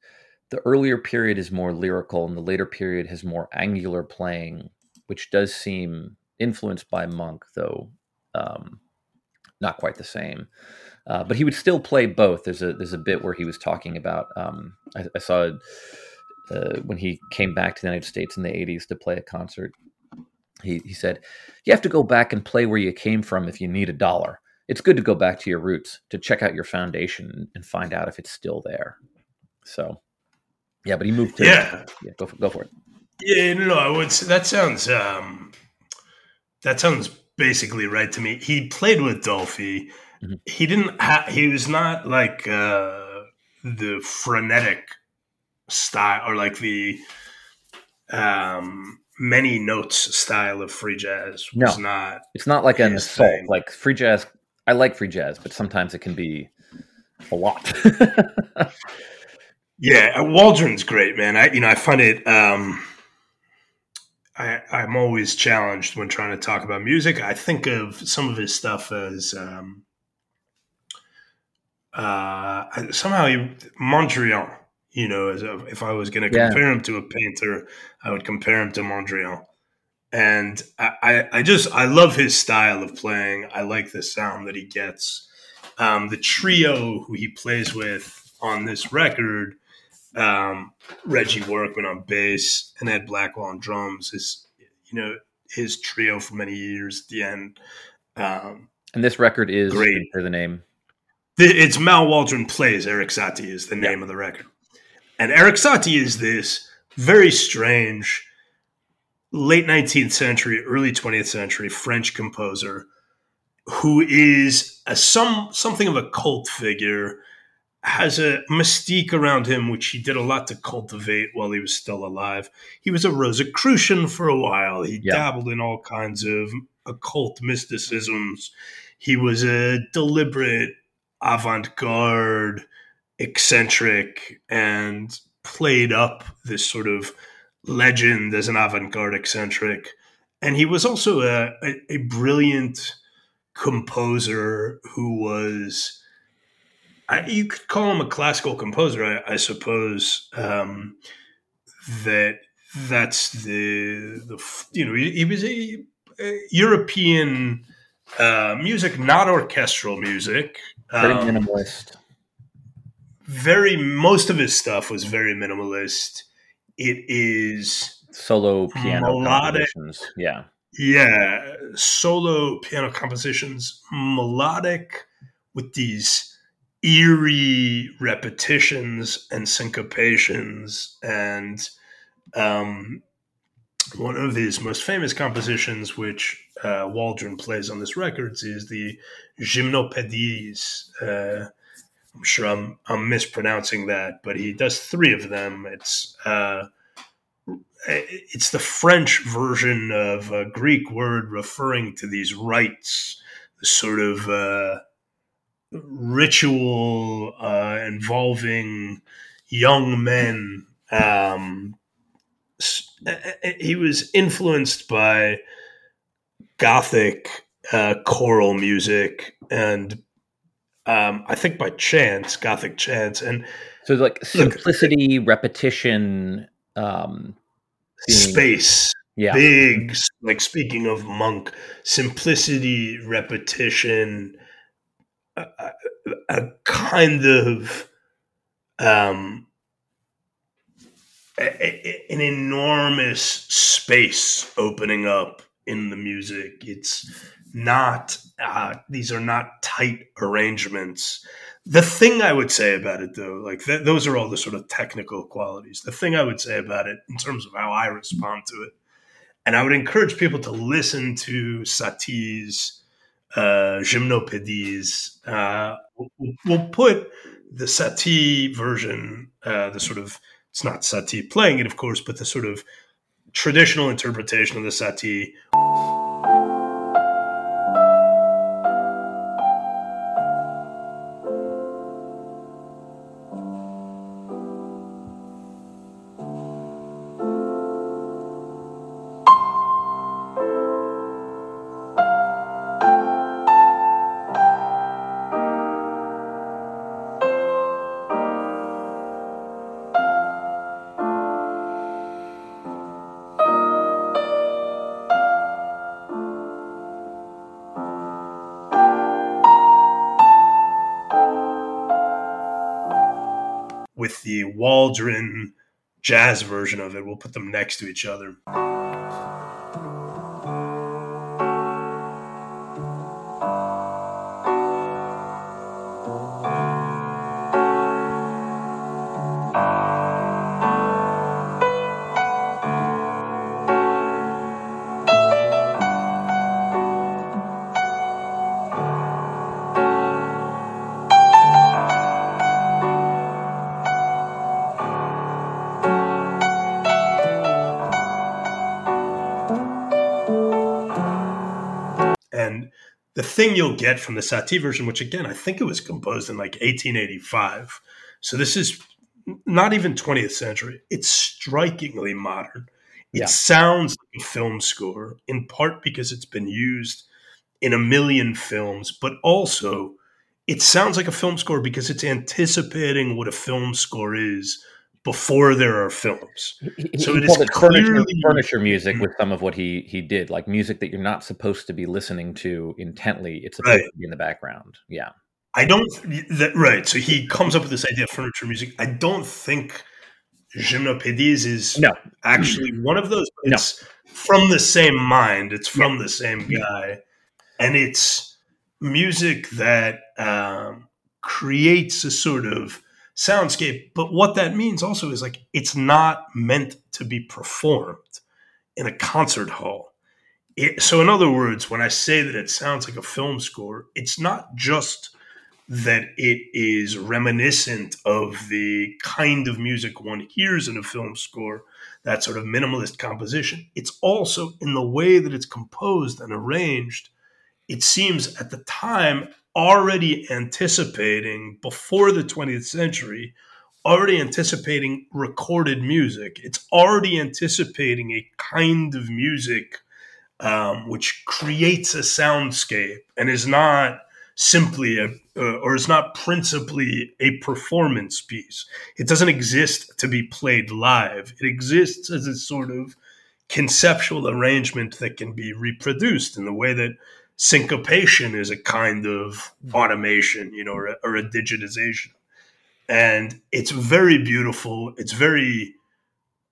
the earlier period is more lyrical and the later period has more angular playing, which does seem influenced by Monk, though um, not quite the same. Uh, but he would still play both. There's a there's a bit where he was talking about. Um, I, I, saw uh, when he came back to the United States in the '80s to play a concert. He he said, "You have to go back and play where you came from if you need a dollar. It's good to go back to your roots to check out your foundation and find out if it's still there." So, yeah, but he moved to yeah. yeah go for, go for it. Yeah, no, I would. Say, That sounds um, that sounds basically right to me. He played with Dolphy Mm-hmm. He didn't. Ha- he was not like uh, the frenetic style or like the um, many notes style of free jazz. Was no, not. It's not like an assault. Thing. Like free jazz. I like free jazz, but sometimes it can be a lot. yeah, Waldron's great, man. I you know I find it. Um, I, I'm always challenged when trying to talk about music. I think of some of his stuff as um, uh, somehow he, Mondrian, you know, as a, if I was going to compare yeah. him to a painter, I would compare him to Mondrian. And I, I, I, just, I love his style of playing. I like the sound that he gets. Um, the trio who he plays with on this record, um, Reggie Workman on bass and Ed Blackwell on drums, is, you know, his trio for many years at the end. Um, and this record is great. for the name. It's Mal Waldron plays. Erik Satie is the name yeah. of the record, and Erik Satie is this very strange late 19th century, early 20th century French composer who is a, some something of a cult figure, has a mystique around him which he did a lot to cultivate while he was still alive. He was a Rosicrucian for a while. He yeah. dabbled in all kinds of occult mysticisms. He was a deliberate avant garde, eccentric, and played up this sort of legend as an avant garde eccentric. And he was also a, a, a brilliant composer who was. I, you could call him a classical composer, I, I suppose. Um, that that's the the you know he, he was a, a European uh, music, not orchestral music, very um, minimalist. Very most of his stuff was very minimalist. It is solo piano melodic. compositions. Yeah. Yeah, solo piano compositions, melodic with these eerie repetitions and syncopations and um, one of his most famous compositions, which uh, Waldron plays on this record, is the Gymnopédies. Uh, I'm sure I'm, I'm mispronouncing that, but he does three of them. It's uh, it's the French version of a Greek word referring to these rites, the sort of uh, ritual uh, involving young men. Um, he was influenced by Gothic uh, choral music and um, I think by chants, Gothic chants, and so like simplicity, look, repetition, um, being, space, yeah, big. Like speaking of monk, simplicity, repetition, a, kind of um, a, an enormous space opening up in the music. It's not uh, these are not tight arrangements. The thing I would say about it, though, like th- those are all the sort of technical qualities. The thing I would say about it, in terms of how I respond to it, and I would encourage people to listen to Satie's uh, Gymnopédies. Uh, we'll, we'll, put the Satie version, uh, the sort of it's not Satie playing it, of course, but the sort of traditional interpretation of the Satie. With the Waldron jazz version of it. We'll put them next to each other. Thing you'll get from the Satie version, which again, I think it was composed in like 1885. So this is not even 20th century. It's strikingly modern. It yeah. sounds like a film score, in part because it's been used in a million films, but also it sounds like a film score because it's anticipating what a film score is before there are films. He, so he it is it clearly furniture, furniture, music with some of what he he did, like music that you're not supposed to be listening to intently. It's supposed right. to be in the background. Yeah. I don't that right. So he comes up with this idea of furniture music. I don't think Gymnopédies is no. actually one of those. It's no. from the same mind. It's from yeah. the same guy, and it's music that um, creates a sort of soundscape. But what that means also is like it's not meant to be performed in a concert hall. It, so, in other words, when I say that it sounds like a film score, it's not just that it is reminiscent of the kind of music one hears in a film score, that sort of minimalist composition. It's also in the way that it's composed and arranged. It seems at the time already anticipating before the 20th century, already anticipating recorded music. It's already anticipating a kind of music um, which creates a soundscape and is not simply a uh, or is not principally a performance piece. It doesn't exist to be played live. It exists as a sort of conceptual arrangement that can be reproduced in the way that syncopation is a kind of automation, you know, or a, or a digitization. And it's very beautiful. It's very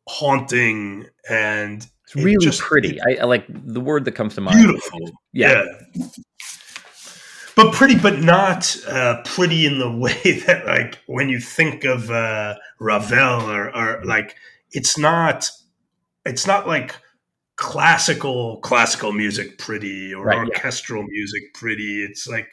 haunting and it's really it just, pretty. It, I, I, like the word that comes to mind. Beautiful. Yeah. yeah. But pretty, but not uh, pretty in the way that, like, when you think of uh, Ravel or, or like, it's not it's not like classical classical music pretty or Right, yeah. orchestral music pretty. It's like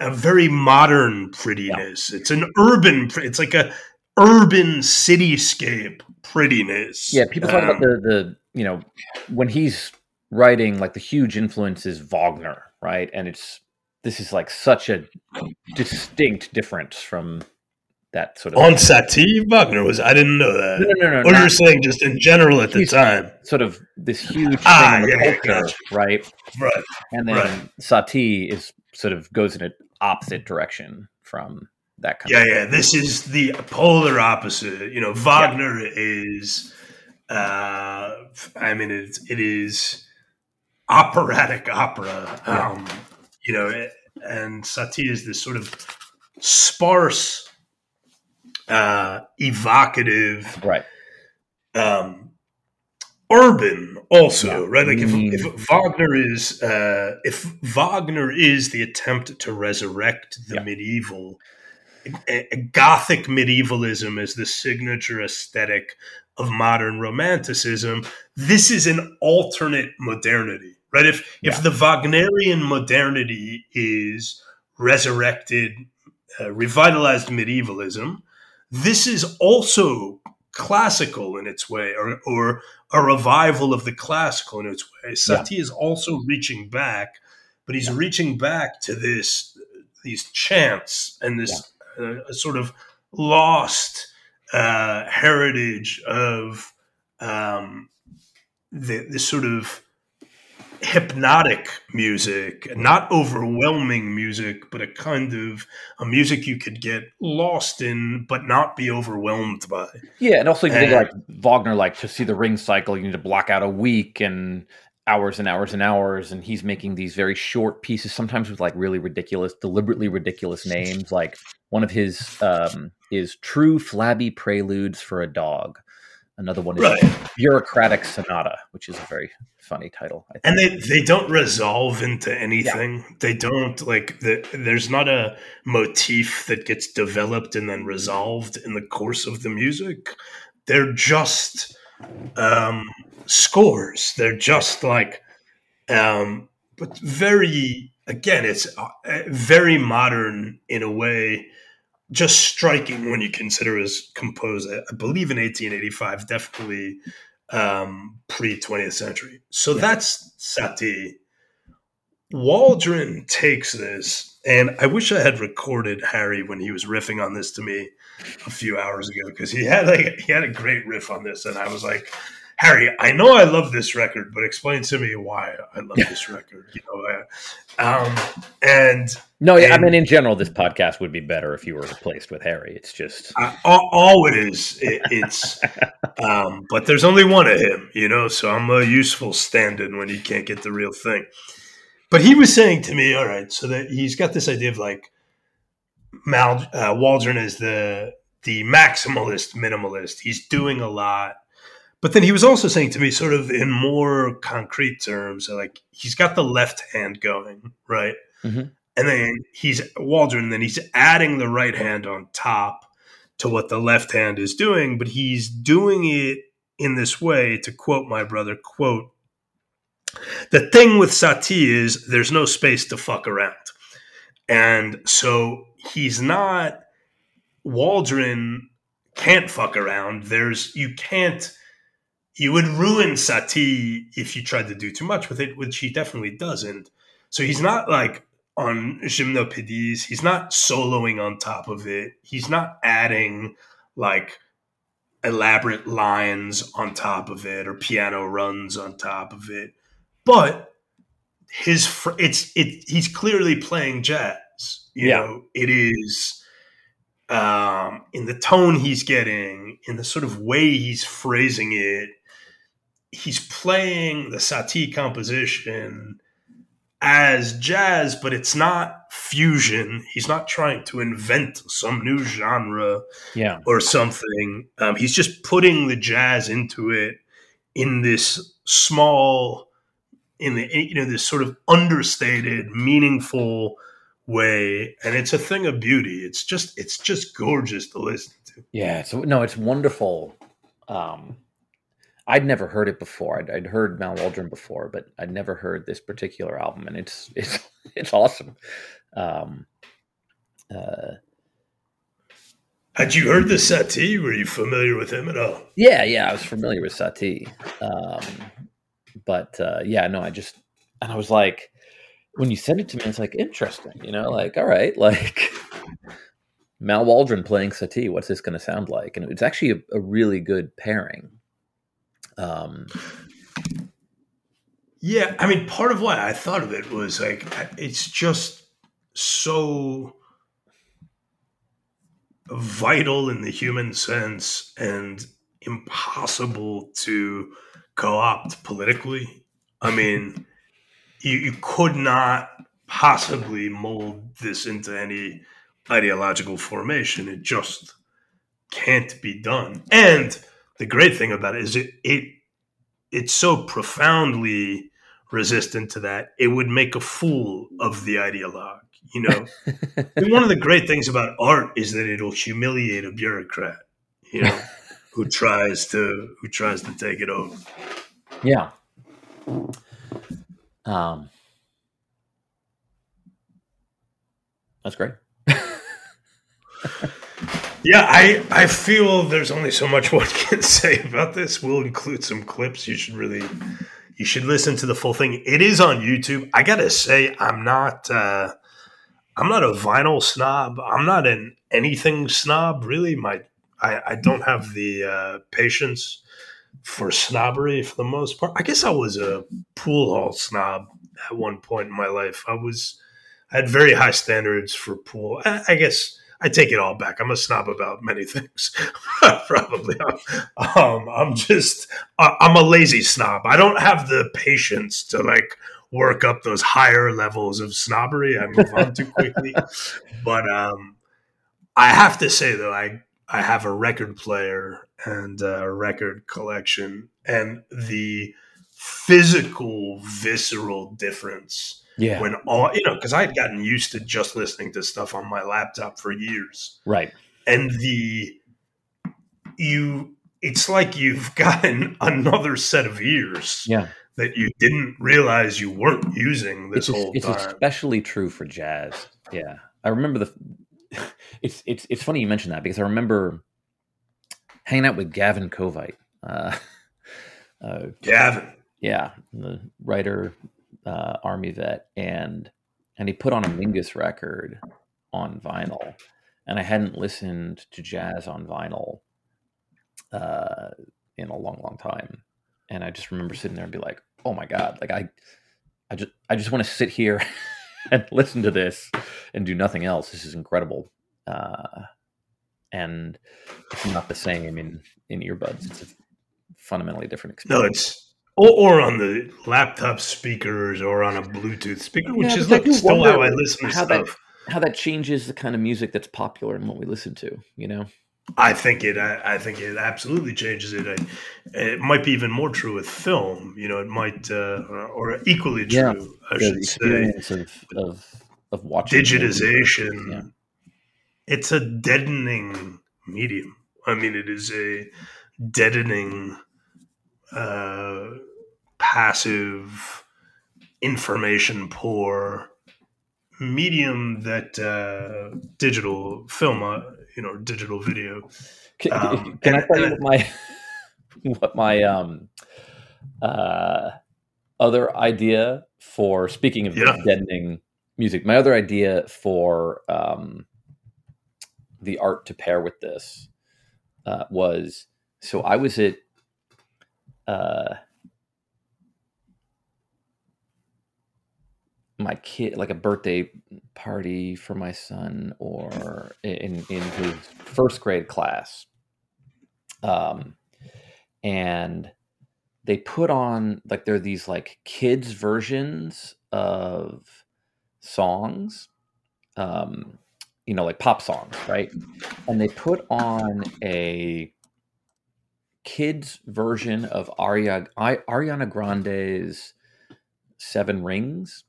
a very modern prettiness. It's an urban. It's like a urban cityscape prettiness. Yeah, people talk Um, about the the you know when he's writing like the huge influence is Wagner, right? And it's this is like such a distinct difference from that sort of on Satie Wagner was. I didn't know that. no no no, no or not you're saying just in general at the time, sort of this huge thing Ah, yeah, culture, right? right? And then Right. Satie is sort of goes in an opposite direction from that kind Yeah, of yeah. This is the polar opposite. You know, Wagner is. Uh, I mean, it, it is operatic opera. Yeah. Um, you know, it- and Satie is this sort of sparse, uh, evocative, right. um, urban also Yeah. right like if, Mm. if wagner is uh, if wagner is the attempt to resurrect the Yeah. medieval a, a gothic medievalism is the signature aesthetic of modern romanticism this is an alternate modernity right if Yeah. if the wagnerian modernity is resurrected uh, revitalized medievalism this is also classical in its way or, or a revival of the classical in its way. Satie is also reaching back but he's reaching back to this these chants and this uh, sort of lost uh, heritage of um, the, this sort of hypnotic music, not overwhelming music, but a kind of a music you could get lost in, but not be overwhelmed by. Yeah, and also you think like Wagner, like to see the ring cycle, you need to block out a week and hours and hours and hours, and he's making these very short pieces, sometimes with like really ridiculous, deliberately ridiculous names. Like one of his um, is "True Flabby Preludes for a Dog." Another one is Right. "Bureaucratic Sonata," which is a very funny title. I think. And they, they don't resolve into anything. They don't like the, there's not a motif that gets developed and then resolved in the course of the music. They're just um, scores. They're just like, um, but very again, it's uh, very modern in a way. Just striking when you consider his composed, I believe in 1885, definitely um, pre 20th century. So Yeah. that's Satie. Waldron takes this, and I wish I had recorded Harry when he was riffing on this to me a few hours ago because he had like he had a great riff on this, and I was like, Harry, I know I love this record, but explain to me why I love this record. You know, uh, um, and No, yeah, I mean in general, this podcast would be better if you were replaced with Harry. It's just I, all, all it is, it, it's. um, but there's only one of him, you know. So I'm a useful stand-in when he can't get the real thing. But he was saying to me, all right, so that he's got this idea of like Mal uh, Waldron is the the maximalist minimalist. He's doing a lot. But then he was also saying to me, sort of in more concrete terms, like he's got the left hand going, right? Mhm. And then he's Waldron, then he's adding the right hand on top to what the left hand is doing, but he's doing it in this way, to quote my brother, quote, the thing with Satie is there's no space to fuck around. And so he's not Waldron can't fuck around. There's you can't you would ruin Satie if you tried to do too much with it, which he definitely doesn't. So he's not like on Gymnopédies, he's not soloing on top of it. He's not adding like elaborate lines on top of it or piano runs on top of it. But his fr- it's it he's clearly playing jazz. You Yeah. know, it is um, in the tone he's getting, in the sort of way he's phrasing it. He's playing the Satie composition as jazz, but it's not fusion. He's not trying to invent some new genre yeah, or something. Um, he's just putting the jazz into it in this small, in the you know this sort of understated, meaningful way, and it's a thing of beauty. It's just it's just gorgeous to listen to. yeah. So no, it's wonderful. Um, I'd never heard it before. I'd, I'd, heard Mal Waldron before, but I'd never heard this particular album, and it's it's it's awesome. Um, uh, Had you heard the Satie? Were you familiar with him at all? Yeah, yeah, I was familiar with Satie, um, but uh, yeah, no, I just and I was like, when you sent it to me, it's like interesting, you know, like all right, like Mal Waldron playing Satie, what's this going to sound like? And it's actually a, a really good pairing. Um, yeah, I mean, part of why I thought of it was like it's just so vital in the human sense and impossible to co-opt politically. I mean, you, you could not possibly mold this into any ideological formation. It just can't be done. And the great thing about it is it, it it's so profoundly resistant to that. It would make a fool of the ideologue. You know, one of the great things about art is that it'll humiliate a bureaucrat. You know, who tries to who tries to take it over. Yeah. Um. That's great. yeah, I I feel there's only so much one can say about this. We'll include some clips. You should really you should listen to the full thing. It is on YouTube. I gotta say, I'm not uh, I'm not a vinyl snob. I'm not an anything snob. Really, my I, I don't have the uh, patience for snobbery for the most part. I guess I was a pool hall snob at one point in my life. I was I had very high standards for pool. I, I guess I take it all back. I'm a snob about many things. Probably, um, I'm just I'm a lazy snob. I don't have the patience to like work up those higher levels of snobbery. I move on too quickly. But um, I have to say though, I I have a record player and a record collection, and the physical, visceral difference yeah. When all, you know, because I had gotten used to just listening to stuff on my laptop for years. Right. And the, you, it's like you've gotten another set of ears. Yeah. That you didn't realize you weren't using this it's, whole it's time. It's especially true for jazz. Yeah. I remember the, it's, it's, it's funny you mentioned that because I remember hanging out with Gavin Kovite. Uh, uh, Gavin. Yeah. The writer, uh, army vet, and and he put on a Mingus record on vinyl, and I hadn't listened to jazz on vinyl uh, in a long, long time, and I just remember sitting there and be like, "Oh my god!" Like I, I just I just want to sit here and listen to this and do nothing else. This is incredible. Uh, and it's not the same in in earbuds. It's a fundamentally different experience. No, it's or, or on the laptop speakers or on a Bluetooth speaker, which yeah, is like still how I listen to how stuff. That, how that changes the kind of music that's popular and what we listen to, you know? I think it. I, I think it absolutely changes it. I, it might be even more true with film. You know, it might, uh, or equally true. Yeah, I should experience say. Of, of of watching digitization. Yeah. It's a deadening medium. I mean, it is a deadening uh, passive, information poor medium that uh, digital film, uh, you know, digital video. Can, um, can and, I tell you what my what my um, uh, other idea for speaking of yeah. deadening music? My other idea for um, the art to pair with this uh, was so I was at uh, my kid like a birthday party for my son or in in his first grade class. Um and they put on like there are these like kids versions of songs um you know like pop songs right? And they put on a kids version of Aria, Ariana Grande's Seven Rings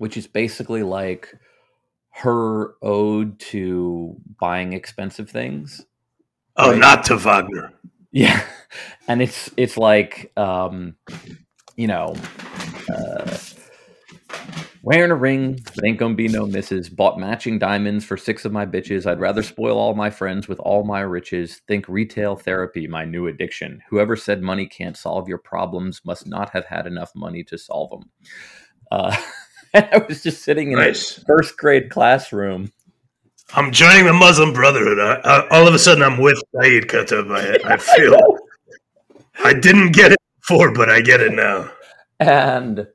which is basically like her ode to buying expensive things. Oh, not to Wagner. Yeah, and it's it's like um, you know, uh, wearing a ring, ain't gonna be no misses. Bought matching diamonds for six of my bitches. I'd rather spoil all my friends with all my riches. Think retail therapy, my new addiction. Whoever said money can't solve your problems must not have had enough money to solve them. Uh, and I was just sitting in nice. a first grade classroom. I'm joining the Muslim Brotherhood. I, I, all of a sudden, I'm with Sayyid Qutb. I, I feel I didn't get it before, but I get it now. And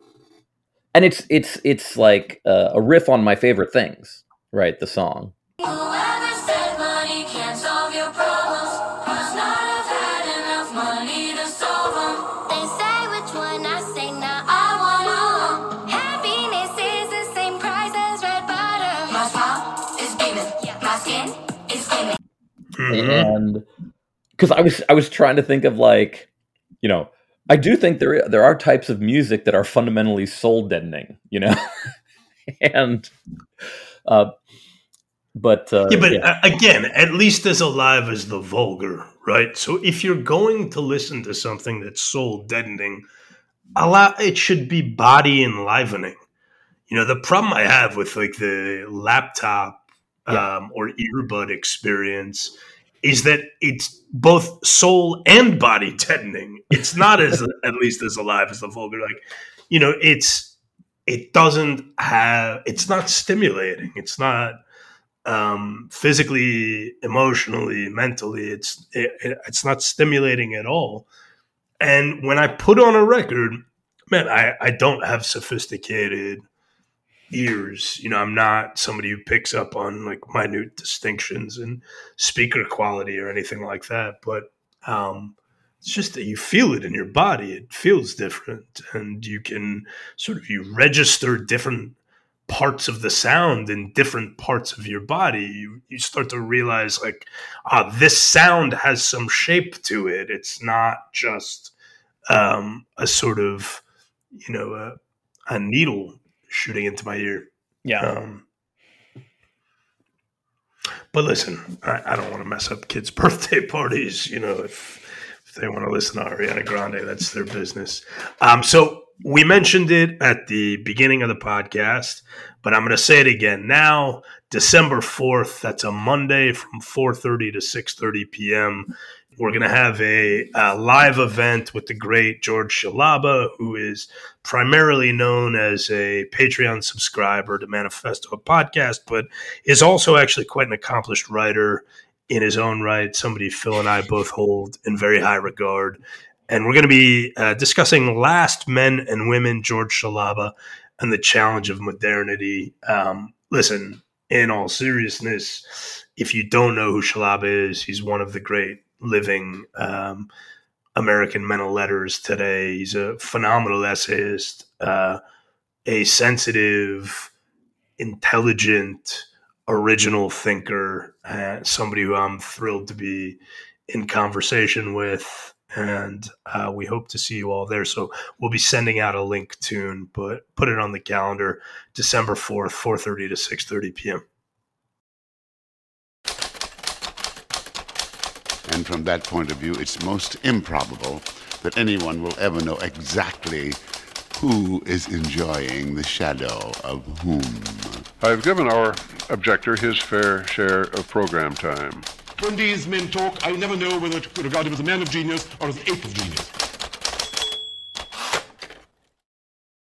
and it's it's it's like uh, a riff on my favorite things, right? The song. Mm-hmm. And because I was I was trying to think of like, you know, I do think there there are types of music that are fundamentally soul deadening, you know, and uh, but uh, yeah, but yeah. again, at least as alive as the vulgar, right? So if you're going to listen to something that's soul deadening, allow it should be body enlivening. You know, the problem I have with like the laptop yeah. um, or earbud experience is that it's both soul and body deadening. It's not as at least as alive as the vulgar. Like, you know, it's it doesn't have it's not stimulating. It's not um, physically, emotionally, mentally. It's it, it's not stimulating at all. And when I put on a record, man, I, I don't have sophisticated ears. You know, I'm not somebody who picks up on like minute distinctions and speaker quality or anything like that. But um, it's just that you feel it in your body. It feels different, and you can sort of you register different parts of the sound in different parts of your body. You you start to realize like, ah, this sound has some shape to it. It's not just um, a sort of you know a, a needle shooting into my ear. Yeah. Um, but listen, I, I, don't want to mess up kids' birthday parties. You know, if, if they want to listen to Ariana Grande, that's their business. Um, so we mentioned it at the beginning of the podcast, but I'm going to say it again now. December 4th, that's a Monday from 4:30 to 6:30 p.m. We're going to have a, a, live event with the great George Scialabba, who is primarily known as a Patreon subscriber to Manifesto podcast, but is also actually quite an accomplished writer in his own right. Somebody Phil and I both hold in very high regard. And we're going to be uh, discussing Last Men and Women, George Scialabba, and the challenge of modernity. Um, listen, in all seriousness, if you don't know who Scialabba is, he's one of the great living um, American men of letters today. He's a phenomenal essayist, uh, a sensitive, intelligent, original thinker, uh, somebody who I'm thrilled to be in conversation with. And uh, we hope to see you all there. So we'll be sending out a link soon, but put it on the calendar, December 4th, 4.30 to 6.30 p.m. And from that point of view, it's most improbable that anyone will ever know exactly who is enjoying the shadow of whom. I've given our objector his fair share of program time. When these men talk, I'll never know whether to regard him as a man of genius or as an ape of genius.